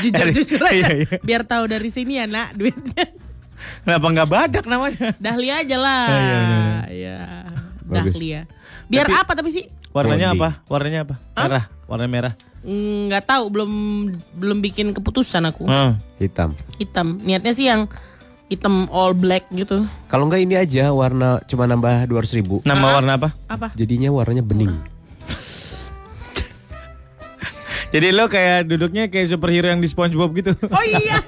jujur jujur aja. Iya, iya. Biar tahu dari sini ya nak duitnya. Kenapa nggak badak namanya? Dahlia aja lah. Oh, iya, benar. Iya. Bagus. Dahlia. Biar Tapi- apa tapi sih? Warnanya Blondie. apa? Warnanya apa? Merah. Warna merah. Nggak tahu belum belum bikin keputusan aku. Hmm. Hitam. Hitam. Niatnya sih yang hitam all black gitu. Kalau enggak ini aja warna cuma nambah 200 ribu. Nama warna apa? Apa? Jadinya warnanya bening. Jadi lo kayak duduknya kayak superhero yang di SpongeBob gitu. Oh iya. iya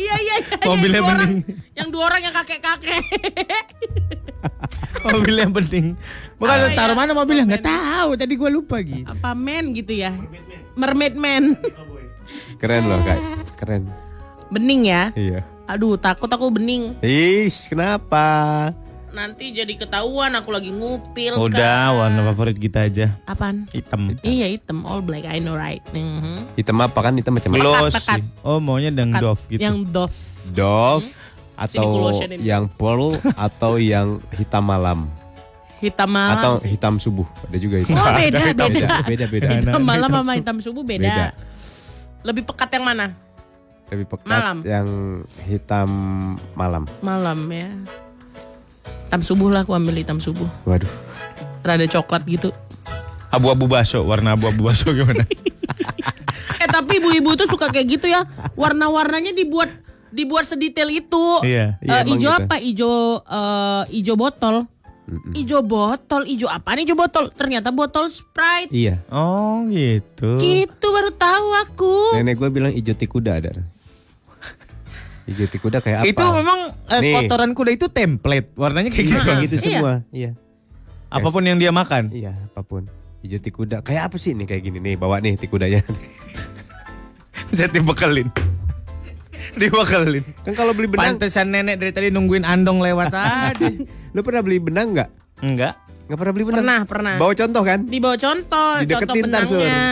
iya iya. (laughs) Mobilnya yang dua orang, bening. yang dua orang yang kakek-kakek. (laughs) mobilnya bening. Bukan Apa lo taruh ya? mana mobilnya? Nggak tahu. Tadi gue lupa gitu. Apa man gitu ya? Mermaid man. Keren loh kak. Keren. Bening ya. Iya. Aduh, takut aku bening. Is, kenapa? Nanti jadi ketahuan aku lagi ngupil. Udah, Kak. warna favorit kita aja. Apaan? Hitam. Iya hitam all black I know right. Mhm. Hitam apa kan? Hitam macam pekat. Oh, maunya yang Kan- Dove gitu. Yang Dove. Dove Sini atau yang pearl atau yang hitam malam Hitam malam. atau sih. hitam subuh ada juga itu. Oh beda beda. beda beda beda. Hitam malam hitam sama hitam subuh beda. Beda. Lebih pekat yang mana? Lebih pekat Malam. yang hitam malam. Malam ya. Hitam subuh lah aku ambil hitam subuh. Waduh. Rada coklat gitu. Abu-abu baso, warna abu-abu baso gimana? (laughs) Eh tapi ibu-ibu tuh suka kayak gitu ya. Warna-warnanya dibuat dibuat sedetail itu. Iya. Iya, emang ijo gitu. apa? Ijo eh, ijo botol. Ijo botol, ijo apa nih ijo botol? Ternyata botol Sprite. Iya. Oh gitu. Gitu baru tahu aku. Nenek gue bilang ijo tikuda ada. Ijo tikuda kayak apa? Itu memang eh, Nih. kotoran kuda itu template. Warnanya kayak Iya, gitu. kayak gitu Iya. semua. Iya. Apa pun yang dia makan. Iya, apa pun. Hijau tikuda. Kayak apa sih ini kayak gini nih? Bawa nih tikudanya. (laughs) Bisa dibekelin. (laughs) Dibekelin. kan kalau beli benang, Pantesan nenek dari tadi nungguin andong lewat tadi. (laughs) lu pernah beli benang nggak? Enggak. Nggak pernah beli benang? Pernah, pernah. Bawa contoh kan? Di bawah contoh, contoh Dideketin ntar, Sur. benangnya.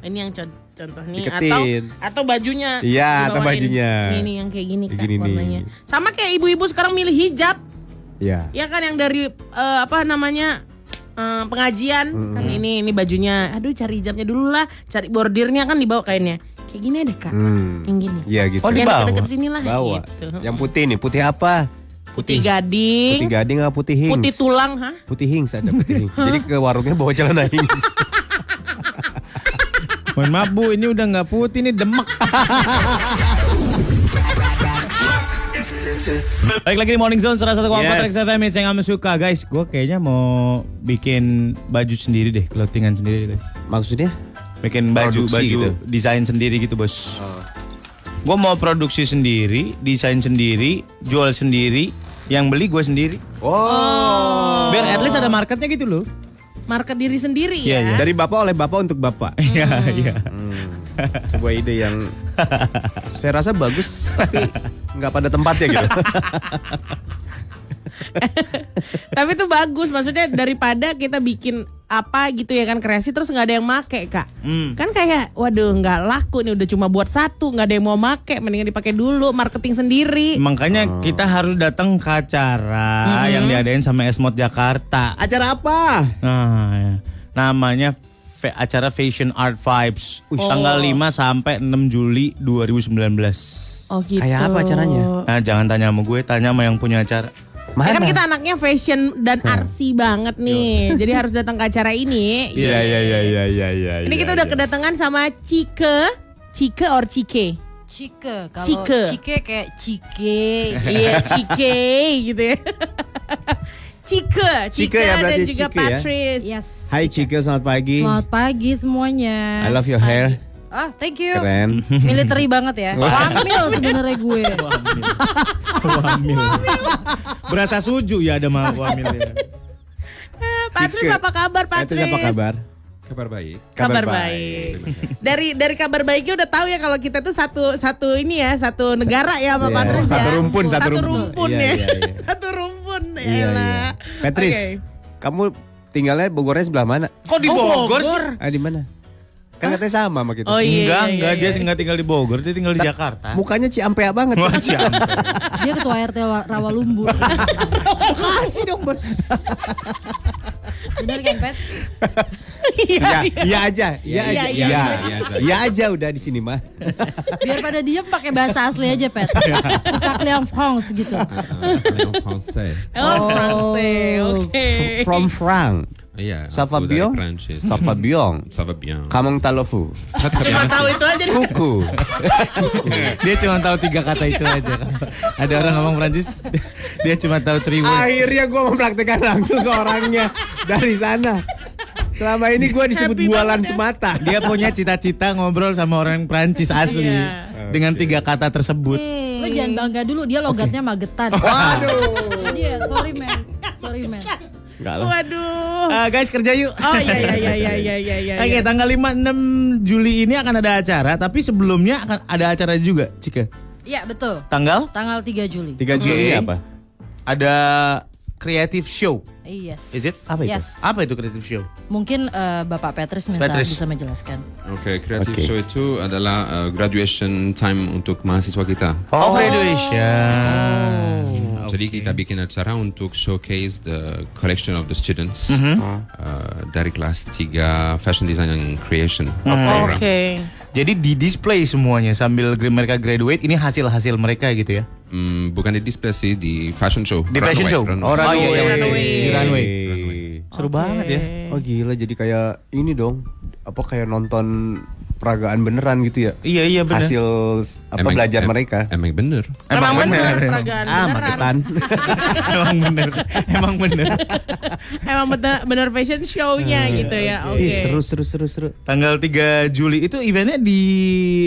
Ini yang con- contoh nih atau Deketin. atau bajunya. Iya, atau bajunya. Ini yang kayak gini, Kayak Kak, gini nih. warnanya. Sama kayak ibu-ibu sekarang milih hijab. Iya. Ya kan yang dari eh, apa namanya? eh, pengajian kan ini ini bajunya. Aduh, cari hijabnya dulu lah. Cari bordirnya kan dibawa kainnya. Kayak gini deh, Kak. Hmm. Yang gini. Iya gitu. Oh, Yang dibawa? deket-deket sini lah Bawa. gitu. Yang putih nih, putih apa? Putih gading, Putih gading apa putih hings? putih tulang, ha? Putih hings ada putih hings. Jadi ke warungnya bawa celana hings. (laughs) Mohon maaf Bu, ini udah nggak putih, ini demek. (laughs) Baik lagi di Morning Zone 101,4 Yes. Rex FM yang kamu suka guys. Gue kayaknya mau bikin baju sendiri deh, clothingan sendiri guys. Maksudnya? Bikin baju Produksi baju gitu? desain sendiri gitu bos. Gue mau produksi sendiri, desain sendiri, jual sendiri, yang beli gue sendiri. Oh. Biar at least ada marketnya gitu loh. Market diri sendiri Iya, ya. iya. Dari bapak oleh bapak untuk bapak. (laughs) Iya, iya. Hmm. Sebuah ide yang (laughs) saya rasa bagus tapi nggak pada tempatnya gitu. (laughs) (laughs) Tapi itu bagus, maksudnya daripada kita bikin apa gitu ya kan kreasi terus nggak ada yang make kak. Hmm. Kan kayak, waduh nggak laku nih udah cuma buat satu, nggak ada yang mau make, mendingan dipakai dulu marketing sendiri. Makanya kita harus datang ke acara yang diadain sama Esmod Jakarta. Acara apa? Nah, ya. namanya fe- acara Fashion Art Vibes. Tanggal 5 sampai 6 Juli 2019. Oh gitu. Kayak apa acaranya? Nah, jangan tanya sama gue, tanya sama yang punya acara. Ya kan kita anaknya fashion dan artsy banget nih, (laughs) jadi harus datang ke acara ini. Iya iya iya iya iya iya. Ini kita udah kedatangan sama Cike, Cike or Cike. Cike, kalau Cike. Cike kayak Cike. (laughs) Iya, Cike gitu ya. (laughs) Cike, Cike Cike ya, dan juga Cike ya? Patrice. Yes. Hai Cike, selamat pagi. Selamat pagi semuanya. I love your hair. Ah, thank you. Keren. Military banget ya. Wamil sebenarnya gue. Wamil. Berasa suju ya ada mah wamil ya. Eh, Patrice Cike. apa kabar? Patrice apa kabar? Kabar baik. Kabar, baik. Dari dari kabar baiknya udah tahu ya kalau kita tuh satu satu ini ya, satu negara ya sama Patrice ya. satu rumpun, satu satu rumpun. rumpun Iya, ya. iya, iya. (laughs) satu rumpun ya. Iya iya. Patrice, Oke. kamu tinggalnya Bogornya sebelah mana? Kok di Oh, Bogor, sih? Bogor. Ah di mana? Kan katanya sama sama kita. Oh iya. enggak, iya, enggak iya, dia iya. tinggal tinggal di Bogor, dia tinggal di Jakarta. Mukanya ciampea banget. Wah, Ciampea. (laughs) Dia ketua RT Wa- Rawalumbu. (laughs) Kasih dong bos. Bener kan, Pet? (laughs) Iya, iya aja, iya aja, Iya, iya, iya, iya. iya aja udah di sini mah. Biar pada diem pakai bahasa asli aja, Pet. Kita yang France gitu. En français. Oh, Francais. Oke. F- From Frank. Iya. Ça va bien. Ça va bien. Kamang talofu. Cuma tahu itu aja. Kuku. (laughs) dia cuma tahu tiga kata itu aja. Ada orang ngomong Prancis, dia cuma tahu three words. Akhirnya gue mempraktekkan langsung ke orangnya dari sana. Selama ini gue disebut Happy bualan banget ya. semata. Dia punya cita-cita ngobrol sama orang Prancis asli Iya. dengan tiga kata tersebut. Lo jangan bangga dulu, dia logatnya Magetan. Waduh. Jadi ya, sorry man. Sorry man. Enggak lah. Waduh. Ah, guys kerja yuk. Oh iya iya iya iya iya iya iya. Oke, tanggal 5 6 Juli ini akan ada acara, tapi sebelumnya akan ada acara juga, Cika. Iya, betul. Tanggal Tanggal 3 Juli. Tiga Juli Oke. apa? ada creative show. Yes. Is it? Apa itu? Yes. Apa itu creative show? Mungkin eh, Bapak Patrice bisa, Patrice. bisa menjelaskan. Oke, Creative Oke. Show itu adalah uh, graduation time untuk mahasiswa kita. Oh, graduation. Jadi kita bikin acara untuk showcase the collection of the students Mhm. uh, dari kelas 3 Fashion Design and Creation Hmm. program. Oke. Jadi di display semuanya sambil mereka graduate ini hasil-hasil mereka gitu ya. Hmm, bukan di display sih, di fashion show. Di fashion show? runway. Oh, iya, iya, runway. Di runway. Runway. Seru banget ya. Oh gila jadi kayak ini dong. Apa kayak nonton peragaan beneran gitu ya? Iya iya benar. Hasil apa Emang- belajar em- mereka. Emang bener. Emang bener, Emang, peragaan Ah, beneran. maketan. (laughs) emang bener. Emang bener. Emang bener, bener fashion show-nya gitu ya. Oke. Ih, seru seru seru seru. Tanggal 3 Juli itu eventnya di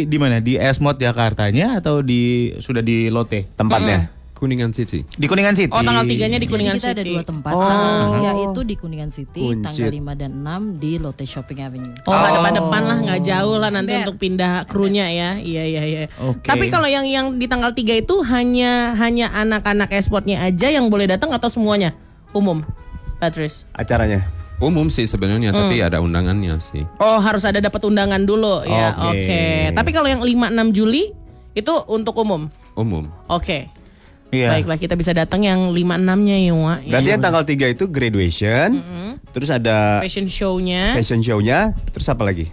di mana? Di Esmod Jakartanya atau di sudah di Lotte? Tempatnya. Kuningan City. Di Kuningan City. Oh tanggal 3-nya di Jadi Kuningan kita ada City. dua tempat. Oh. Tanggal 3 itu di Kuningan City, Kuncit. tanggal 5 dan 6 di Lotte Shopping Avenue. Oh, depan-depan lah nggak jauh lah nanti Ember. untuk pindah krunya ya. Iya iya iya. Oke. Tapi kalau yang yang di tanggal 3 itu hanya hanya anak-anak esportnya aja yang boleh datang atau semuanya? Umum. Patrice. Acaranya. Umum sih sebenarnya, tapi ada undangannya sih. Oh, harus ada dapat undangan dulu ya. Oke. Oke. Tapi kalau yang 5 6 Juli itu untuk umum. Umum. Oke. Iya. Baiklah kita bisa datang yang 5 6-nya ya, Wak. Berarti yang tanggal 3 itu graduation. Terus ada fashion show-nya. fashion show-nya. Terus apa lagi?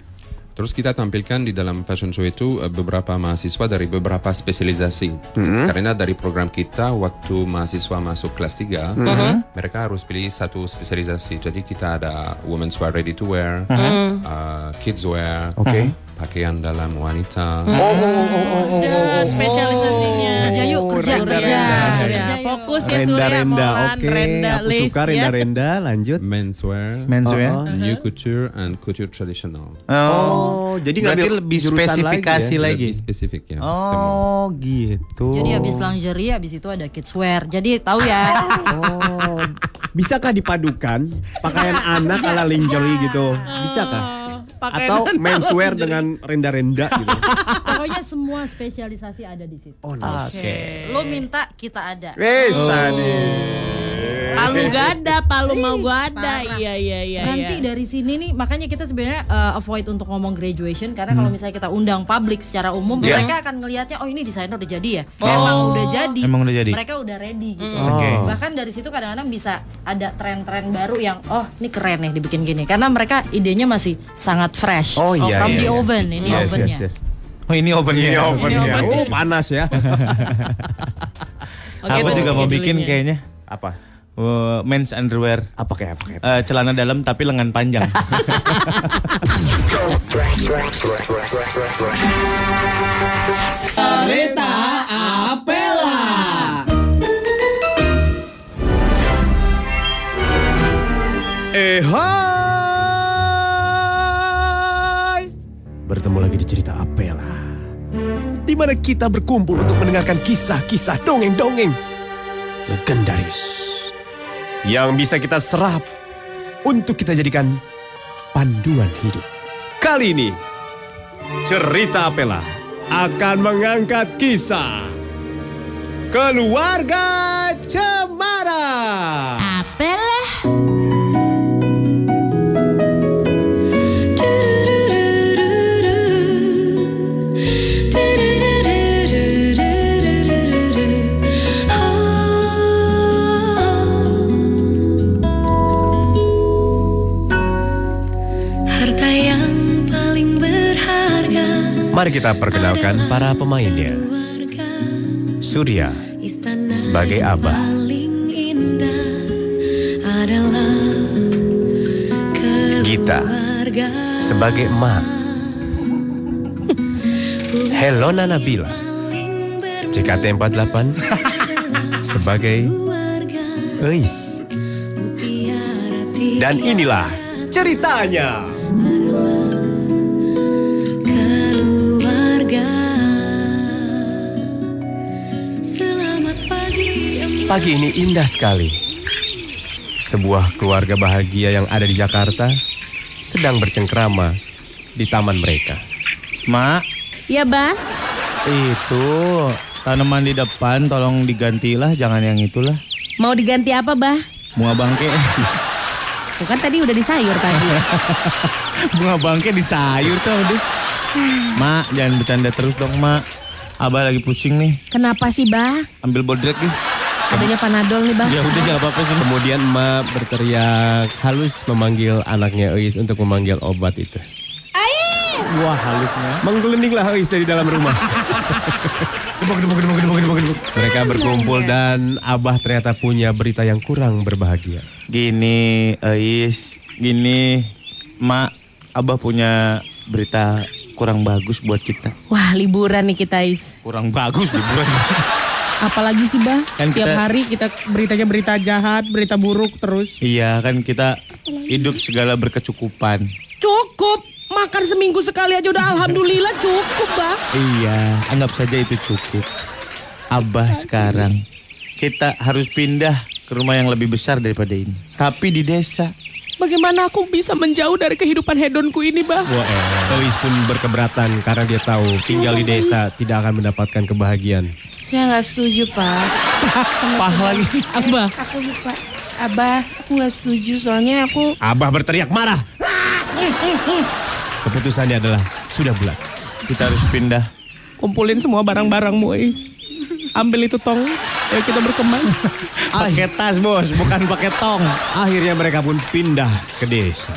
Terus kita tampilkan di dalam fashion show itu eh, beberapa mahasiswa dari beberapa spesialisasi. Karena dari program kita waktu mahasiswa masuk kelas 3, mereka harus pilih satu spesialisasi. Jadi kita ada women's wear ready to wear, uh, kids wear, Oke. Pakaian dalam wanita. Ada spesialisasinya. Kerja yuk, kerja, Surya, kerja. Kerja yuk. Fokus ya Surya, Renda-renda. Molan, Oke. Renda, Aku Lace suka ya. renda-renda. Lanjut. Menswear, Menswear. Oh, new couture, and couture traditional. Oh, jadi berarti ngambil lebih spesifikasi lagi lagi. Lebih spesifik ya. semua. Oh, gitu. Jadi habis lingerie, habis itu ada kids wear. Jadi tahu ya. (laughs) Oh, bisakah dipadukan pakaian anak ala lingerie gitu? Bisakah? Pakaian Atau menswear dengan renda-renda gitu? (laughs) Pokoknya semua spesialisasi ada di situ. Oh, nice. Oke. Lo minta, kita ada. Wes, Oh. Palu gak ada, palu mau gua ada. Parah. Iya iya iya. Nanti iya. dari sini nih makanya kita sebenarnya uh, avoid untuk ngomong graduation karena kalau misalnya kita undang publik secara umum Iya. mereka akan ngelihatnya oh ini desainer udah jadi ya. Emang udah jadi. Emang udah jadi. Mereka udah ready gitu. Oke. Bahkan dari situ kadang-kadang bisa ada tren-tren baru yang oh ini keren nih dibikin gini karena mereka idenya masih sangat fresh. Oh, iya, From iya, the iya. oven ini Yes, ovennya. yes, yes. Oh, ini ovennya. Ini ovennya. oven. Oh, panas ya. (laughs) Oke, Aku juga mau bikin dulunya. kayaknya Apa? Uh, men's underwear. Apa kayak apa kayak? Eh, celana dalam tapi lengan panjang. (laughs) Eh hai Bertemu lagi di cerita Apela di mana kita berkumpul untuk mendengarkan kisah-kisah dongeng-dongeng legendaris yang bisa kita serap untuk kita jadikan panduan hidup. Kali ini cerita Apela akan mengangkat kisah keluarga Cemara. Mari kita perkenalkan para pemainnya. Surya Sebagai abah. Gita sebagai emak. Helona Nabila JKT48 (laughs) sebagai Eis. Dan inilah ceritanya. Pagi ini indah sekali. Sebuah keluarga bahagia yang ada di Jakarta sedang bercengkrama di taman mereka. Mak, Iya, Bah. itu tanaman di depan tolong digantilah, jangan yang itulah. Mau diganti apa, Bah? Bunga bangke. Tuh kan tadi udah di sayur tadi. (laughs) Bunga bangke di sayur tuh, aduh. Mak, jangan bercanda terus dong, Mak. Abah lagi pusing nih. Kenapa sih, Bah? Ambil bodrek nih. Adanya panadol nih, Bah. Ya udah jangan apa-apa sih. Kemudian emak berteriak halus memanggil anaknya Eis untuk memanggil obat itu. Wah, halusnya. Menggelindinglah Eis dari dalam rumah. Mereka berkumpul dan Abah ternyata punya berita yang kurang berbahagia. Gini, Ais, gini, Mak, Abah punya berita kurang bagus buat kita. Wah, liburan nih kita, Is. Kurang bagus liburan. Apalagi sih, Bah? Kan Tiap kita- hari kita beritanya berita jahat, berita buruk terus. iya, kan kita hidup segala berkecukupan. Cukup. Makan seminggu sekali aja udah alhamdulillah cukup, Bah. Iya, anggap saja itu cukup. Abah sekarang kita harus pindah ke rumah yang lebih besar daripada ini. Tapi di desa. Bagaimana aku bisa menjauh dari kehidupan hedonku ini, Bah? Wah, eh, Elis pun berkeberatan karena dia tahu tinggal di desa tidak akan mendapatkan kebahagiaan. Saya nggak setuju pak. Pah lagi. Abah. Aku lupa. Abah, aku nggak setuju soalnya aku Abah berteriak marah. Keputusannya adalah sudah bulat. Kita harus pindah. Kumpulin semua barang-barangmu, Ais. Ambil itu tong. Ayo kita berkemas. (laughs) Pakai tas bos, bukan pakai tong. Akhirnya mereka pun pindah ke desa.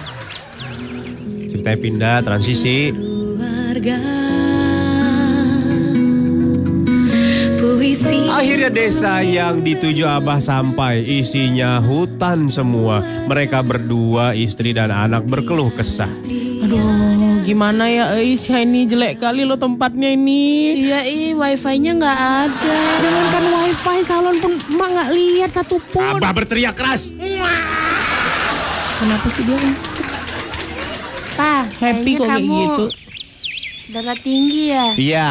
Ceritanya pindah, transisi. Puisi Akhirnya desa yang dituju Abah sampai isinya hutan semua. Mereka berdua, istri dan anak berkeluh kesah. Aduh, gimana ya, Ais? Ya ini jelek kali lo tempatnya ini. Iya ih wifi-nya nggak ada. Jangankan wifi, salon pun emak nggak lihat satupun. Abah berteriak keras. Kenapa sih dia? Pak, Happy kok kayak kamu gitu. darah tinggi ya. Iya.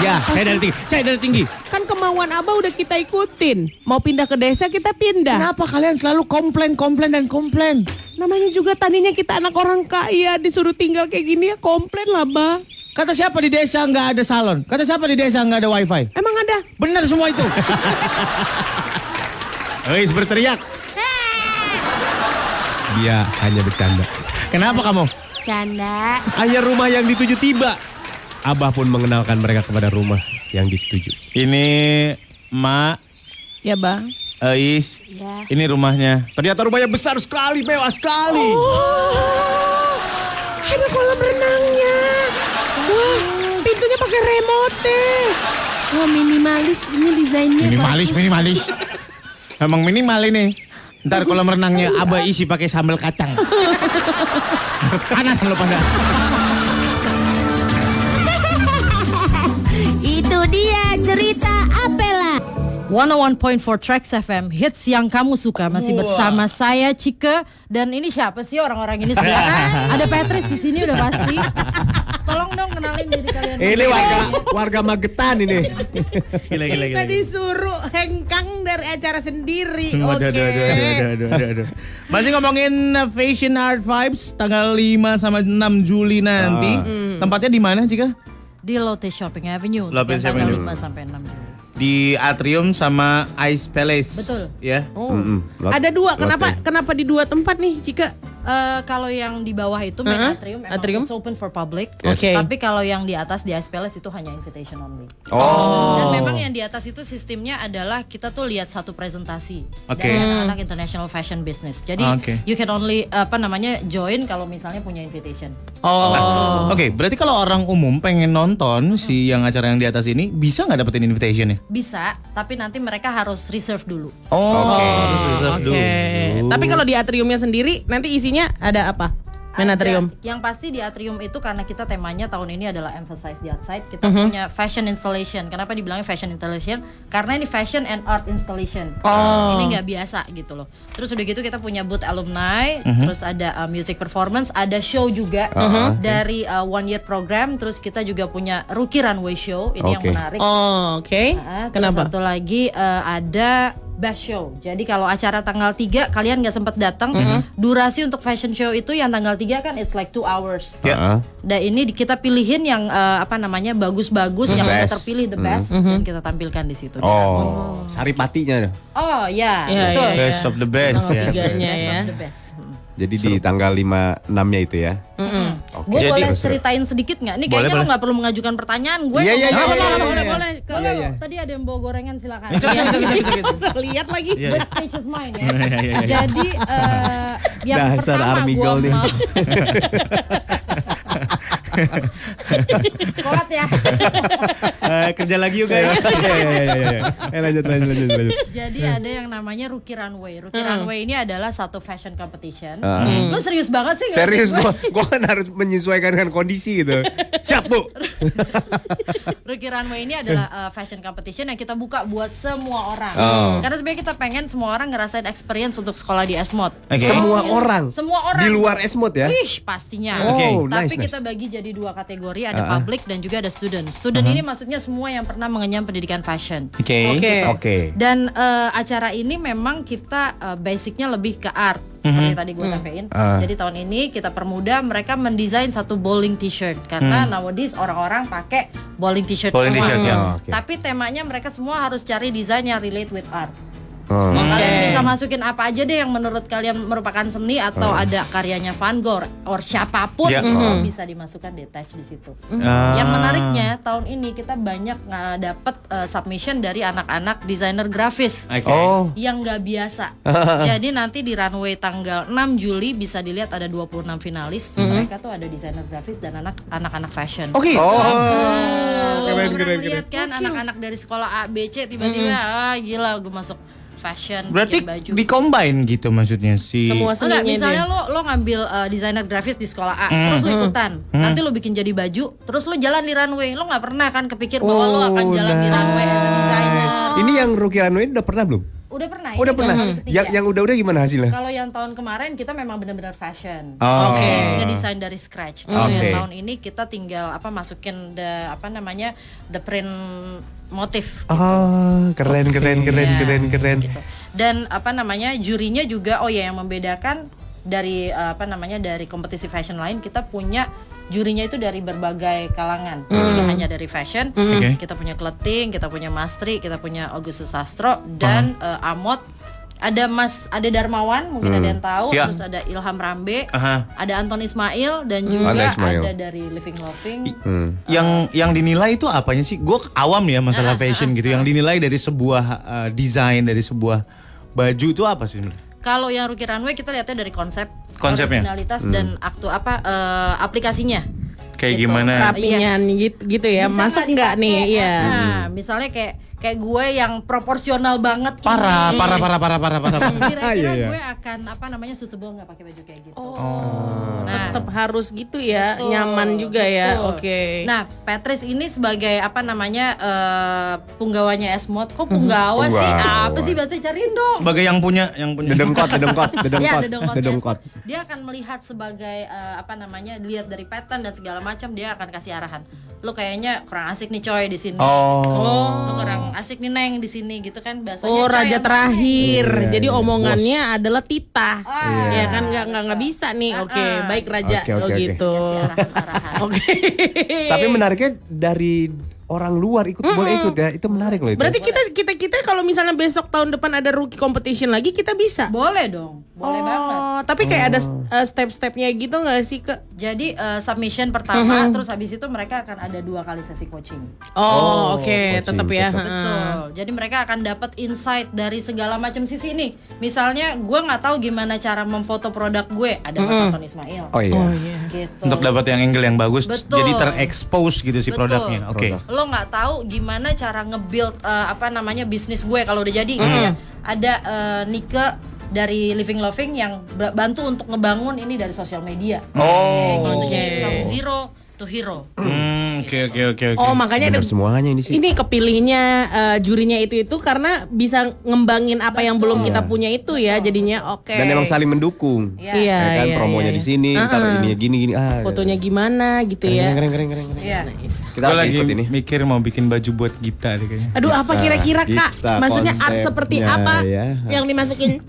Iya, saya dari tinggi. Saya dari tinggi. Kemauan Abah udah kita ikutin. Mau pindah ke desa kita pindah. Kenapa kalian selalu komplain, komplain dan komplain? Namanya juga tadinya kita anak orang kaya disuruh tinggal kayak gini ya komplain lah, Bah. Kata siapa di desa nggak ada salon? Kata siapa di desa nggak ada wifi? Emang ada? Benar semua itu. (laughs) Elis berteriak. (laughs) Dia hanya bercanda. Kenapa kamu? Canda. Akhirnya rumah yang dituju tiba. Abah pun mengenalkan mereka kepada rumah yang dituju. Ini Mak, Ya, Bah. Ais. Ya. Ini rumahnya. Ternyata rumahnya besar sekali, mewah sekali. Oh, ada kolam renangnya. Wah, pintunya pakai remote. Wah minimalis ini desainnya Minimalis, bagus. minimalis. Emang minimal ini. Ntar kolam renangnya abah isi pakai sambal kacang. (laughs) Panas lo pada. Dia cerita Apela. 101.4 Tracks FM Hits yang kamu suka Masih bersama saya Cike Dan ini siapa sih orang-orang ini sebenarnya (laughs) Ada Patrice di sini udah pasti Tolong dong kenalin diri kalian Ini warga warga Magetan ini. Gila, gila, gila. Tadi suruh hengkang dari acara sendiri. Aduh, Oke. aduh. Masih ngomongin uh, Fashion Art Vibes tanggal 5 sama 6 Juli nanti. Tempatnya di mana, Cika? Di Lotte Shopping Avenue Lotte Shopping 5 sampai 6 Juli Di Atrium sama Ice Palace. Betul. Ya. Oh. Mm-mm, lot- Ada dua. lotte. Kenapa kenapa di dua tempat nih, Cika? Eh, Kalau yang di bawah itu main Uh-huh. atrium, emang Atrium. it's open for public Oke. Tapi kalau yang di atas di Ice Palace itu hanya invitation only Oh. Dan memang yang di atas itu sistemnya adalah kita tuh lihat satu presentasi Oke. dari anak-anak international fashion business. Jadi Oke. you can only apa namanya join kalau misalnya punya invitation. Oh. Oke, berarti kalau orang umum pengen nonton si yang acara yang di atas ini bisa nggak dapetin invitation ya? Bisa, tapi nanti mereka harus reserve dulu. Oh, harus reserve Oke. dulu. Tapi kalau di atriumnya sendiri nanti isinya ada apa? Main Ada- atrium. Yang pasti di atrium itu karena kita temanya tahun ini adalah emphasize the outside, kita Mhm. punya fashion installation. Kenapa dibilangnya fashion installation? Karena ini fashion and art installation. Oh. Ini nggak biasa gitu loh. Terus udah gitu kita punya booth alumni, Mhm. terus ada uh, music performance, ada show juga Uh-huh. dari uh, one year program. Terus kita juga punya rookie runway show. Ini yang Oke. menarik. Oh, oke. Nah, terus Kenapa? satu lagi uh, ada Bash Show. Jadi kalau acara tanggal 3 kalian nggak sempat datang, Mhm. durasi untuk fashion show itu yang tanggal 3 kan it's like two hours. Ya. Dan ini kita pilihin yang uh, apa namanya bagus-bagus yang udah Best. terpilih the best Mhm. dan kita tampilkan di situ. Oh, saripatinya. Oh ya, Iya, betul. iya. Best of the best Tanggal ya. tiganya Best ya. of the best. Hmm. Jadi di tanggal 5 6-nya itu ya. Gue Jadi- boleh Terus, terus. ceritain sedikit nggak? Ini Boleh, kayaknya lo boleh. nggak perlu mengajukan pertanyaan. Gue Iya, iya, ngomong- iya, Boleh, iya, boleh, iya. boleh. Kalau Iya, iya. tadi ada yang bawa gorengan silakan. Bisa. (laughs) Lihat lagi. Iya. The stage is mine ya. Iya, iya, iya. Jadi eh, yang pertama nih. mau (laughs) Kuat ya. Eh, kerja lagi yuk guys. Iya iya iya iya. iya. Eh lanjut lanjut lanjut lanjut. Jadi ada yang namanya Rookie Runway. Rookie Runway ini adalah satu fashion competition. Ah. Lu serius banget sih? Serius gua (laughs) gua kan harus menyesuaikan dengan kondisi gitu. Siap, Bu. (laughs) Rookie Runway ini adalah uh, fashion competition yang kita buka buat semua orang. Oh. Karena sebenarnya kita pengen semua orang ngerasain experience untuk sekolah di Esmod. Oke. Semua orang. Semua orang. Di luar Esmod ya? Ih, pastinya. Oh, Tapi nice, kita bagi jadi dua kategori, ada Ah, ah. public dan juga ada student. Student ini maksudnya semua yang pernah mengenyam pendidikan fashion. Oke. Oke. Oke. Dan eh, acara ini memang kita eh, basicnya lebih ke art seperti tadi gue sampaikan. Ah. Jadi tahun ini kita permudah mereka mendesain satu bowling t-shirt karena nowadays orang-orang pakai bowling t-shirt Bowling semua. t-shirt, ya. Oh, oke. Tapi temanya mereka semua harus cari desain yang relate with art. Oh. Kalian bisa masukin apa aja deh yang menurut kalian merupakan seni atau ada karyanya Van Gogh or siapa pun Ya. itu bisa dimasukkan detach di situ. Ah. Yang menariknya tahun ini kita banyak nggak dapet uh, submission dari anak-anak desainer grafis Oke. Oh. yang nggak biasa. (laughs) Jadi nanti di runway tanggal 6 Juli bisa dilihat ada 26 finalis. Mereka tuh ada desainer grafis dan anak anak-anak fashion. Oke. Oh. Lo Keren, keren, ngeliat kan anak-anak dari sekolah A, B, C tiba-tiba ah gila gue masuk fashion Berarti bikin baju. di combine gitu maksudnya si Semua Enggak, seninya misalnya dia. lo lo ngambil uh, desainer grafis di sekolah A, terus lo ikutan, nanti lo bikin jadi baju, terus lo jalan di runway, lo nggak pernah kan kepikir bahwa lo akan jalan di runway as a designer. Ini yang Rookie Runway udah pernah belum? Udah pernah? Udah ini pernah. kali ketiga. Yang yang udah-udah gimana hasilnya? Kalau yang tahun kemarin kita memang benar-benar fashion. Oh. Oke. Ngedesain dari scratch. Kalau Oke. yang tahun ini kita tinggal apa masukin the apa namanya the print motif. Oh, keren keren keren Iya, keren keren. gitu. Dan apa namanya jurinya juga oh ya yang membedakan dari eh, apa namanya dari kompetisi fashion lain kita punya jurinya itu dari berbagai kalangan. Jadi nggak hanya dari fashion, Oke. kita punya kleting, kita punya Mastri, kita punya Augustus Sastro dan eh, Amot. Ada Mas, ada Darmawan, mungkin ada yang tahu, Ya. terus ada Ilham Rambe, Aha. ada Anton Ismail dan juga Ada Ismail. ada dari Living Loving. Hmm. yang yang dinilai itu apanya sih? Gue awam ya masalah fashion gitu. Yang dinilai dari sebuah uh, desain dari sebuah baju itu apa sih? Kalau yang Rookie Runway kita lihatnya dari konsep, Konsepnya? originalitas dan aktu apa eh, aplikasinya. Kayak Gitu. gimana? Rapinya Yes. gitu, gitu ya. Bisa Masuk nggak nih? Iya. Nah, misalnya kayak kayak gue yang proporsional banget Parah, ini. parah, parah, parah, parah, parah. parah. Kira-kira (laughs) Iya, iya. gue akan apa namanya suitable nggak pakai baju kayak gitu. Oh, Nah. tetap harus gitu ya, Betul, nyaman juga ya. betul. Oke. Nah, Patrice ini sebagai apa namanya eh, punggawanya Esmod. Kok punggawa sih? Punggawa. Apa sih bahasa cariin dong? Sebagai yang punya, yang punya. Dedengkot, dedengkot, (laughs) Ya, dedengkot, dedengkot dedengkot. Dia akan melihat sebagai eh, apa namanya, dilihat dari pattern dan segala macam, dia akan kasih arahan. Lo kayaknya kurang asik nih coy di sini. Oh. Lo kurang asik nih neng di sini gitu kan bahasanya. Oh raja terakhir, Iya, jadi iya, omongannya adalah titah, Ah. ya kan nggak nggak nggak bisa nih. Oke, Ah. baik raja, Oke, oh oke, oke. gitu. Arahan-arahan. (laughs) Oke. Tapi menariknya dari orang luar ikut boleh ikut ya. Itu menarik loh itu. Berarti kita kita kita kalau misalnya besok tahun depan ada rookie competition lagi kita bisa. Boleh dong, boleh oh, banget. Tapi kayak ada uh, step-stepnya gitu nggak sih ke? Jadi eh, submission pertama, terus habis itu mereka akan ada dua kali sesi coaching. Oh, Oh, oke, coaching, tetap ya. Heeh. Betul. Jadi mereka akan dapat insight dari segala macam sisi ini. Misalnya, gue nggak tahu gimana cara memfoto produk gue. Ada Mas Anton Ismail. Oh iya. Oh iya. Gitu. Untuk dapat yang angle yang bagus, Betul. jadi terekspos gitu si Betul. produknya. Oke. Produk. Lo nggak tahu gimana cara nge-build eh, apa namanya bisnis gue kalau udah jadi. ya. Ada eh, Nike dari Living Loving yang ba- bantu untuk ngebangun ini dari sosial media. Oh. Kayak gitu. Jadi from zero to hero. Hmm, oke oke oke oke. Oh makanya ada semuanya ini sih. ini kepilihnya eh, jurinya itu itu karena bisa ngembangin apa yang belum kita punya itu ya jadinya oke. Dan emang saling mendukung. Iya. Iya, Ya kan iya, promonya iya. di sini, ntar ini gini gini ah. Fotonya gimana gitu keren, ya. keren keren keren keren. Iya. Nice. Kita harus lagi ikut ini. mikir mau bikin baju buat kita deh kayaknya. Aduh apa kira-kira kak? Kita Maksudnya art seperti konsepnya, apa ya. yang dimasukin?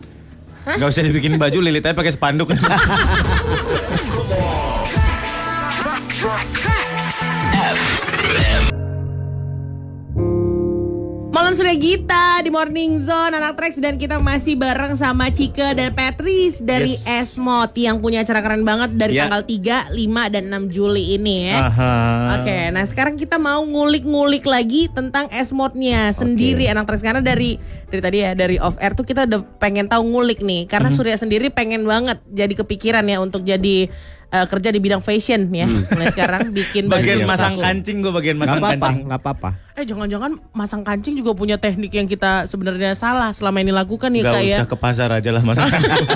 (laughs) Gak usah dibikin baju, lilit aja pakai spanduk. (laughs) Malam sudah Gita di Morning Zone anak Trax dan kita masih bareng sama Cika dan Patrice dari Yes. Esmod yang punya acara keren banget dari Ya. tanggal 3, 5 dan 6 Juli ini ya. Aha. Oke, nah sekarang kita mau ngulik-ngulik lagi tentang Esmodnya sendiri anak Trax karena dari dari tadi ya dari off air tuh kita udah pengen tahu ngulik nih karena Mhm. Surya sendiri pengen banget jadi kepikiran ya untuk jadi eh, kerja di bidang fashion ya mulai sekarang bikin (laughs) baju Bagian masang kancing gue bagian masang apa-apa, kancing. nggak apa-apa. Eh jangan-jangan masang kancing juga punya teknik yang kita sebenarnya salah selama ini lakukan ya Gak kak ya. usah ke pasar aja lah masang (laughs) kancing.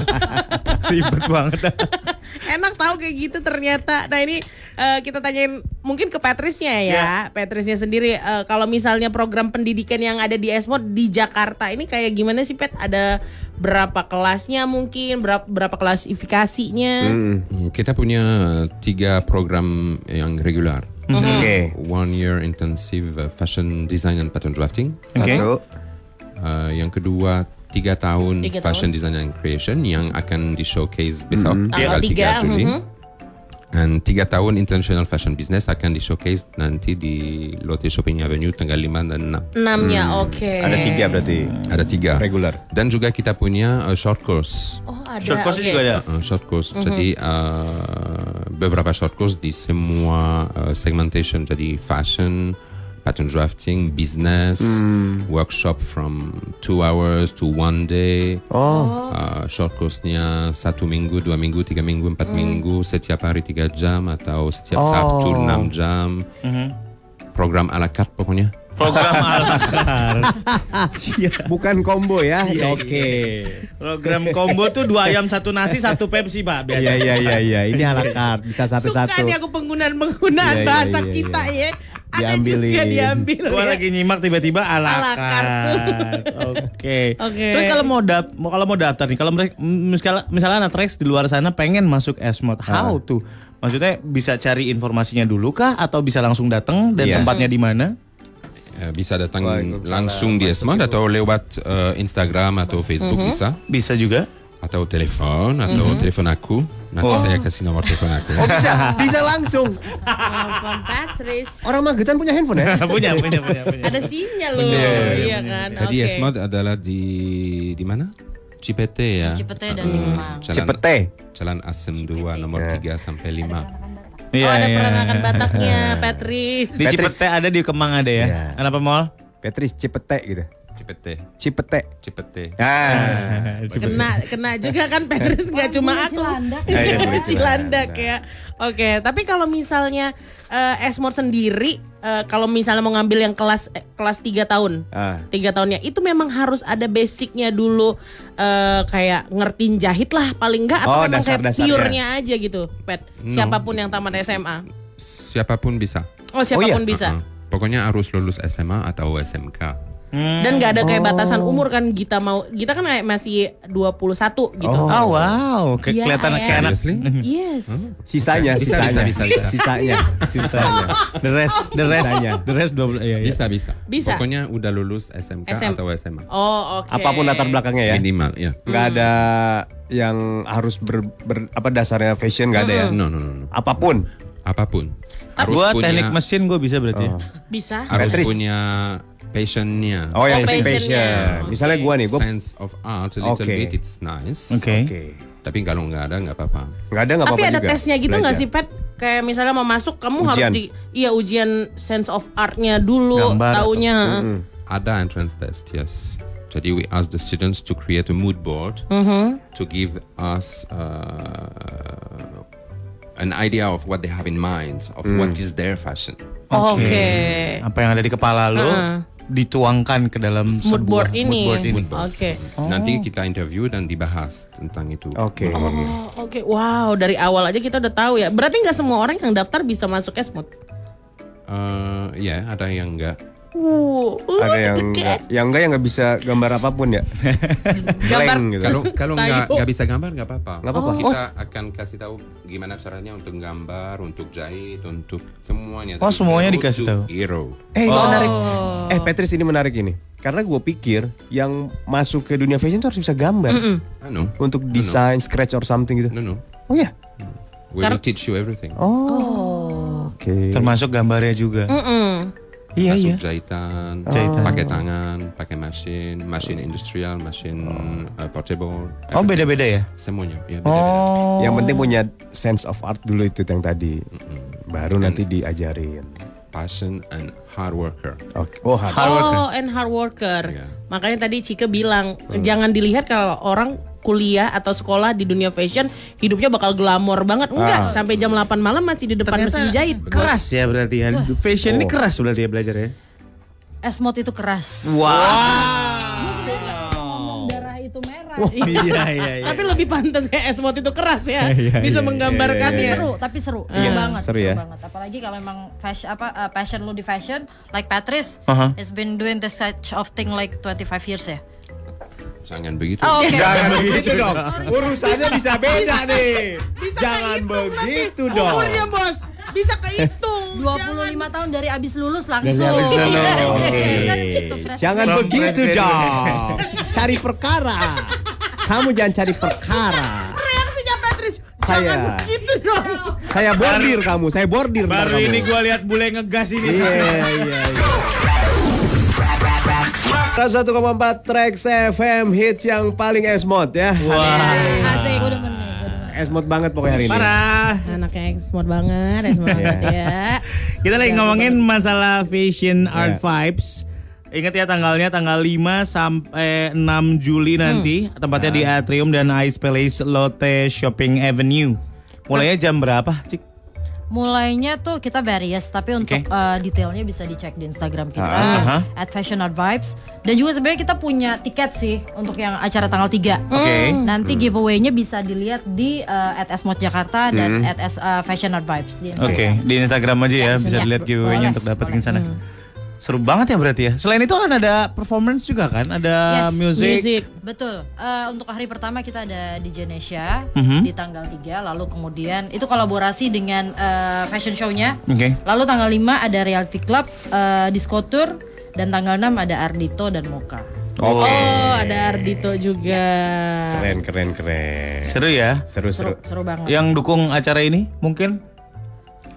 Ribet banget. (laughs) Enak tahu kayak gitu ternyata. Nah ini eh, kita tanyain mungkin ke Patrisnya ya. Patrisnya sendiri eh, kalau misalnya program pendidikan yang ada di Esmod di Jakarta ini kayak gimana sih Pet? Ada berapa kelasnya mungkin? Berapa berapa klasifikasinya? Hmm, Kita punya tiga program yang regular. Oke. One year intensive uh, fashion design and pattern drafting. Oke. Uh, yang kedua tiga tahun Tiga fashion design and creation yang akan di showcase besok Tanggal tanggal tiga, 3 Juli. mhm. Dan tiga tahun international fashion business akan di showcase nanti di Lotte Shopping Avenue tanggal 5 dan 6. Enamnya oke. Ada tiga berarti. Ada tiga. Regular. Dan juga kita punya uh, short course. Oh ada. Short course oke. juga ada. Uh, short course. Jadi uh, beberapa short course di semua uh, segmentation. Jadi fashion, pattern drafting, business, workshop from two hours to one day. Oh. Uh, short course-nya satu minggu, dua minggu, tiga minggu, empat minggu, setiap hari tiga jam atau setiap Sabtu enam jam. Program à la carte pokoknya. Program (laughs) ala Bukan combo ya. Oke. Program combo tuh dua ayam satu nasi satu Pepsi pak biasa. Iya iya iya iya. Ini ala carte bisa Suka satu-satu. nih aku penggunaan-penggunaan Iya, iya, bahasa iya, kita iya. Ya. Ada Diambilin. juga diambil Gua ya. lagi nyimak tiba-tiba ala. Oke. Oke. Terus kalau mau dap mau kalau mau daftar nih, kalau mereka misalnya misalnya anak Rex di luar sana pengen masuk Esmod, how tuh? Maksudnya bisa cari informasinya dulu kah atau bisa langsung datang dan Iya. tempatnya di mana? Uh, bisa datang langsung di Esmod atau lewat uh, Instagram atau Facebook bisa. Bisa juga. Atau telepon atau telepon aku. Nanti saya kasih nomor telepon aku. Oh bisa, bisa langsung. Telepon Patris. Orang Magetan punya handphone ya? (laughs) punya, punya, punya, punya. Ada sinyal loh. Iya kan. Jadi Oke. Esmod adalah di di mana? Cipete ya. Cipete dan di Kemang. Jalan, Cepete. Jalan Asem 2 nomor 3 sampai 5. Oh Iya, ada iya. peranakan Bataknya, Patris. Di Cipete ada di Kemang ada ya. Iya. Kenapa mall? Petris Cepete gitu. Cipete, Cipete. Cipete. Ah. Kena kena juga kan (laughs) Patris nggak cuma aku. Cilandak. Iya, iya, Cilandak, Cilandak. ya. Oke, tapi kalau misalnya eh, Esmod sendiri eh, kalau misalnya mau ngambil yang kelas eh, kelas 3 tahun. Ah. Tiga tahunnya itu memang harus ada basicnya dulu eh, kayak ngertiin jahit lah paling enggak atau Oh, memang kayak dasar-dasarnya. pure-nya aja gitu, Pet. Siapa pun yang tamat SMA. Siapa pun bisa. Oh, siapa pun bisa. Uh-uh. Pokoknya harus lulus SMA atau SMK. Dan nggak ada kayak batasan umur kan Gita mau Gita kan kayak masih 21 gitu. Oh wow, Ke- Iya, kelihatan ya. kayak anak. Yes. Sisanya, Bisa, sisanya, bisa, bisa, bisa. sisanya, (laughs) sisanya. The rest, the rest, Sisanya. the rest 20 iya, iya. Bisa, bisa. Bisa. Pokoknya udah lulus SMK SM. atau SMA. Oh, oke. Apa pun latar belakangnya ya. Minimal, ya. Nggak ada yang harus ber, ber- apa dasarnya fashion nggak ada ya. No, no, no, no. Apa pun. Apa pun. Harus Gua punya, teknik mesin gue bisa berarti. ya. Bisa. harus Patris. punya passionnya. Oh, yang passion. passionnya. Misalnya Oke. gua nih, gua Sense of art, a little Oke. bit, it's nice. Oke. Oke. Tapi kalau nggak ada, nggak apa-apa. Nggak ada nggak Tapi apa-apa ada juga. tesnya gitu nggak sih, Pet? Kayak misalnya mau masuk, kamu harus Ujian. di iya ujian sense of artnya dulu, Gambar atau- taunya. Ada entrance test, yes. Jadi we ask the students to create a mood board to give us uh, an idea of what they have in mind, of what is their fashion. Oh, Oke. Apa yang ada di kepala lu dituangkan ke dalam Mood sebuah board ini. mood board ini. Oke. Nanti kita interview dan dibahas tentang itu. Oke. Oh, Oke, wow dari awal aja kita udah tahu ya. Berarti nggak semua orang yang daftar bisa masuk Esmod. Uh, ya, ada yang enggak. Uh, uh, Ada yang deg-degan. nggak, yang enggak yang nggak bisa gambar apa pun ya. (laughs) Gambar. Blank gitu. Kalau kalau nggak nggak bisa gambar nggak apa-apa. Nggak apa-apa. Kita akan kasih tahu gimana caranya untuk gambar, untuk jahit, untuk semuanya. Oh, semuanya dikasih tahu. Hero. Eh ini menarik. Eh Petris ini menarik ini. Karena gue pikir yang masuk ke dunia fashion tuh harus bisa gambar. Ah, no. Untuk desain, scratch or something gitu. No, no. Oh ya. We will teach you everything. Oh. Oke. Termasuk gambarnya juga. Mm-mm. Iya Masuk iya. jahitan, Jahitan. pakai tangan, pakai mesin, mesin industrial, mesin uh, portable. Oh beda-beda ya. Semuanya. Ya, beda-beda. Oh. Yang penting punya sense of art dulu itu yang tadi. Baru nanti diajarin. Passion and hard worker. Oke. Oh, hard. Oh, and hard worker. Iya. Makanya tadi Cike bilang jangan dilihat kalau orang kuliah atau sekolah di dunia fashion hidupnya bakal glamor banget. Enggak, sampai jam 8 malam masih di depan mesin jahit. keras ya berarti ya. Fashion ini keras berarti ya belajar ya. Esmod itu keras. Wow. Ngomong darah itu merah. Iya iya (laughs) iya. Tapi lebih pantas kayak Esmod itu keras ya. Iya, Bisa iya, menggambarkan Tapi ya. seru, tapi seru, seru Iya, banget, seru seru, ya. banget. Apalagi kalau emang fashion apa uh, passion lu di fashion, like Patrice, Aha. has been doing this such of thing like 25 years ya. Jangan begitu. Oh, oke. Jangan begitu dong. Urusannya bisa beda nih. Bisa Jangan kehitung nanti begitu dong. Umurnya bos. Bisa kehitung. (laughs) 25 tahun dari abis lulus langsung. habis lulus. Iya, kan gitu, fresh Jangan From begitu dong. Cari perkara. Kamu jangan cari perkara. Reaksinya Patrice. Saya. Jangan begitu dong. Saya bordir kamu, saya bordir. Baru ini gua lihat bule ngegas ini. Iya, iya, iya. 101,4 Trax FM hits yang paling esmod ya. Asik. Gue demen nih, gue demen. Esmod banget pokoknya hari ini. Parah. Anaknya smart banget, smart (laughs) banget ya. Kita lagi ngomongin masalah fashion art Iya. vibes. Ingat ya tanggalnya tanggal 5 sampai 6 Juli nanti. Tempatnya di Atrium dan Ice Palace Lotte Shopping Avenue. Mulainya jam berapa, Cik? Mulainya tuh kita various, tapi untuk Oke. uh, detailnya bisa dicek di Instagram kita Ah, at Fashion Art Vibes. Dan juga sebenarnya kita punya tiket sih untuk yang acara tanggal 3 Oke. Nanti giveaway-nya bisa dilihat di uh, at Esmod Jakarta dan at S, uh, Fashion Art Vibes di Oke, Instagram. di Instagram aja ya, Ya, bisa ya. dilihat giveaway-nya untuk dapetin sana. Seru banget ya berarti ya. Selain itu kan ada performance juga kan, ada Yes, music. Music. Betul. Eh, untuk hari pertama kita ada di Genesia Mhm. di tanggal 3 lalu kemudian itu kolaborasi dengan eh, fashion show-nya. Oke. Lalu tanggal 5 ada Reality Club, eh, Disco Tour dan tanggal 6 ada Ardito dan Moka. Oke. Oh, ada Ardito juga. Keren, keren, keren. Seru ya. Seru, seru. Seru, seru banget. Yang dukung acara ini mungkin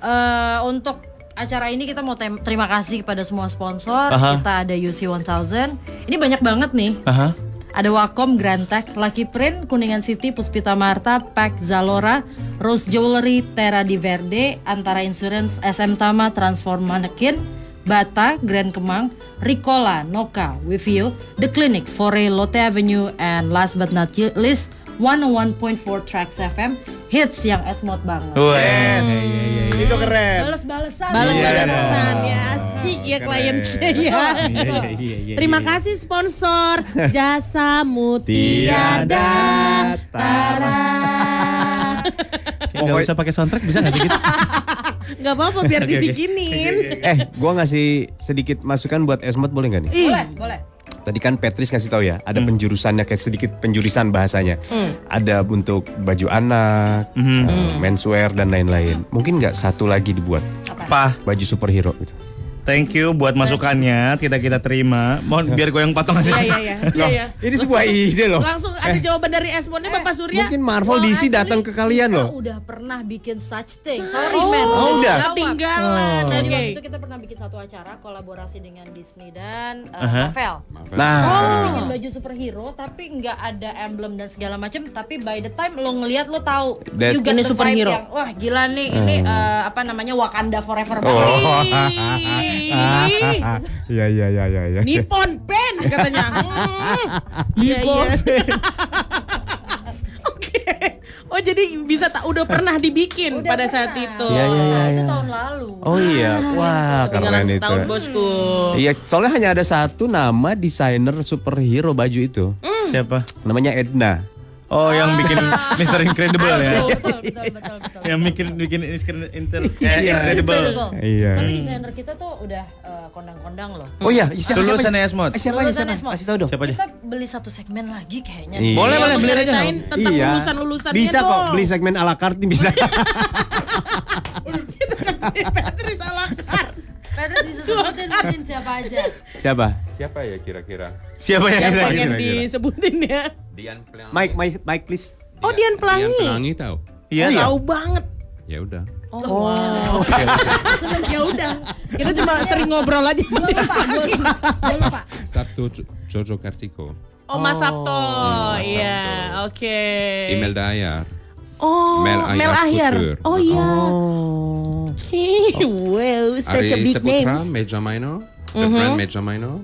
Eh, untuk acara ini kita mau terima kasih kepada semua sponsor. Aha. Kita ada UC 1000. Ini banyak banget nih. Aha. Ada Wacom, Grand Tech, Lucky Print, Kuningan City, Puspita Marta, Pack Zalora, Rose Jewelry, Terra di Verde, Antara Insurance, SM Tama, Transform Mannequin, Bata, Grand Kemang, Ricola, Noka, With You, The Clinic, Foray, Lotte Avenue, and last but not least, 101.4 Tracks FM, hits yang esmod banget. Yes. Itu keren. Balas-balasan. Balas-balasan ya asik ya klien kita ya. iya, Terima kasih sponsor (laughs) jasamu tiada tara. (laughs) Gak usah pakai soundtrack bisa gak sih gitu? (laughs) Gak apa-apa biar dibikinin. Eh, gua ngasih sedikit masukan buat Esmod boleh nggak nih? Boleh, boleh. Tadi kan Patrice ngasih tahu ya, ada penjurusannya kayak sedikit penjurisan bahasanya. Ada untuk baju anak, eh, menswear dan lain-lain. Mungkin nggak satu lagi dibuat Apa? baju superhero gitu. Thank you buat masukannya, tidak kita terima. Mohon biar gue yang potong aja. Iya iya iya. (laughs) Iya iya. Ini sebuah ide loh. Langsung ada jawaban dari Esmodnya Bapak Surya. Mungkin Marvel DC datang ke kalian kita loh. udah pernah bikin such thing. Sorry Oh, man. oh, udah? Ketinggalan. Jadi Oke. waktu itu kita pernah bikin satu acara kolaborasi dengan Disney dan uh, Aha. Marvel. Nah, Bikin baju superhero tapi nggak ada emblem dan segala macam. Tapi by the time lo ngelihat lo tahu That- you got Ini superhero. yang wah gila nih ini uh, apa namanya Wakanda forever Oh. (laughs) iya iya iya iya. iya. Nippon Pen katanya. (laughs) Hmm. Iya iya. Oke. Oh jadi bisa tak udah pernah dibikin Udah pada pernah. saat itu. Iya, iya, iya, Itu iya. tahun lalu. Oh iya, wah Tinggalan keren itu. setahun bosku. Iya, soalnya hanya ada satu nama desainer superhero baju itu. Siapa? Namanya Edna. Oh, yang bikin Mr. Incredible ya. Betul, betul, betul, betul. Yang bikin bikin Inter, inter Iya. Incredible. Iya. Tapi desainer kita tuh udah uh, kondang-kondang loh. Oh iya, siapa siapa? Lulusan Esmod. Eh, Siapa aja Lulusan siapa? Esmod. Kasih tahu dong. Siapa aja? Kita beli satu segmen lagi kayaknya. Iya. Boleh, boleh beli aja. tentang Iya. lulusan-lulusannya Bisa kok beli segmen ala carte nih bisa. (laughs) Patrice ala carte. Petrus bisa sebutin sebutin siapa aja. siapa? Siapa ya kira-kira? Siapa yang Yang kira- pengen disebutin ya. Dian Pelangi. Mike, Mike, Mike please. Oh, Dian Pelangi. Dian Pelangi tahu? Iya, Oh, tahu. tahu banget. Ya udah. Oh, wow. (laughs) ya udah. Kita cuma sering ngobrol aja. Gue lupa, gue lupa. Gue lupa. Sabtu Jo- Jojo Kartiko. Oh, Mas Sabto. Iya, Sabto. oke. Imelda Ayar. Oh, Mel Mel Ahyar Ahyar. Couture. Oh iya. Oh. wow, such a Ari big Seputra, names. Meja Minor. The brand Meja Minor.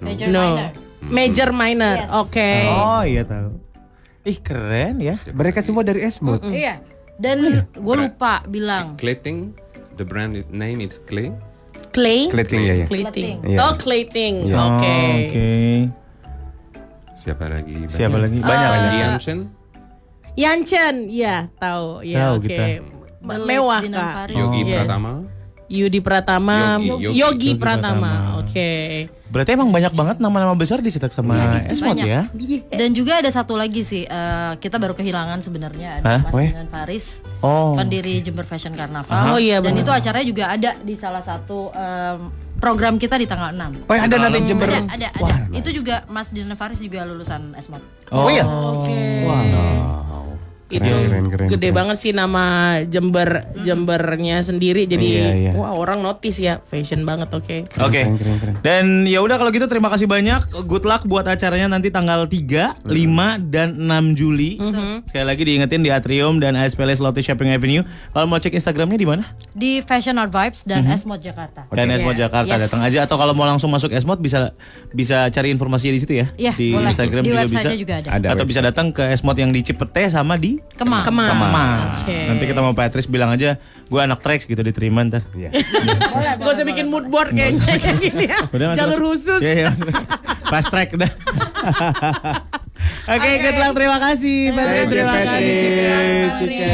No. Major No. minor. Major minor. Yes. Oke. Oh, iya tahu. Ih, keren ya. Mereka semua dari Esmod. Iya. Dan gue lupa bilang. Clayting. The brand name is Clay. Clay. Kleting ya ya. Clayting. Iya. Oh, Clayting. Iya. Oke. Oh, Oke. Siapa lagi? Banyak. Siapa lagi? Banyak. Banyak. Eh, Dian Chen. Yancen, ya tahu. Ya oke. late Mewah kak. Yogi Yes. Pratama. Yudi Pratama, Yogi, Yogi, Yogi. Yogi Pratama. Pratama. Oke. Berarti emang banyak banget nama-nama besar dicetak sama Esmod Banyak. ya? Dan juga ada satu lagi sih, eh, kita baru kehilangan sebenarnya ada Hah? Mas Weh? Dinan Faris, Oh. pendiri Jember Fashion Carnaval. Oh iya, Dan itu acaranya juga ada di salah satu em, program kita di tanggal 6. Oh ada nanti Jember. Ada, ada, ada. Itu juga Mas Dinan Faris juga lulusan Esmod. Oh, iya. Oke. Wow. Itu keren, keren, gede keren. banget sih nama Jember Jembernya sendiri. Jadi Iya, iya. wah orang notice ya, fashion banget. Oke. Oke. Keren, keren, keren. Dan ya udah kalau gitu terima kasih banyak. Good luck buat acaranya nanti tanggal 3, 5 dan 6 Juli. Sekali lagi diingetin di Atrium dan AS Palace Lotte Shopping Avenue. Kalau mau cek Instagramnya di mana? Di Fashion Art Vibes dan Esmod Jakarta. Dan Esmod Iya. Jakarta Yes. datang aja atau kalau mau langsung masuk Esmod bisa bisa cari informasinya di situ ya. Iya, di boleh. Instagram Di juga bisa. juga ada. Ada atau website. bisa datang ke Esmod yang di Cipete sama di Kemang. Kemang. Kemang. Oke. Nanti kita mau Patrice bilang aja, gue anak tracks gitu diterima ntar. Iya. Gak usah bikin mood board kayaknya kayak gini ya. Udah, Jalur khusus. Iya, iya. Fast track udah. (laughs) Oke, good luck. Terima kasih. Patrice. Terima kasih, Cika. Cika.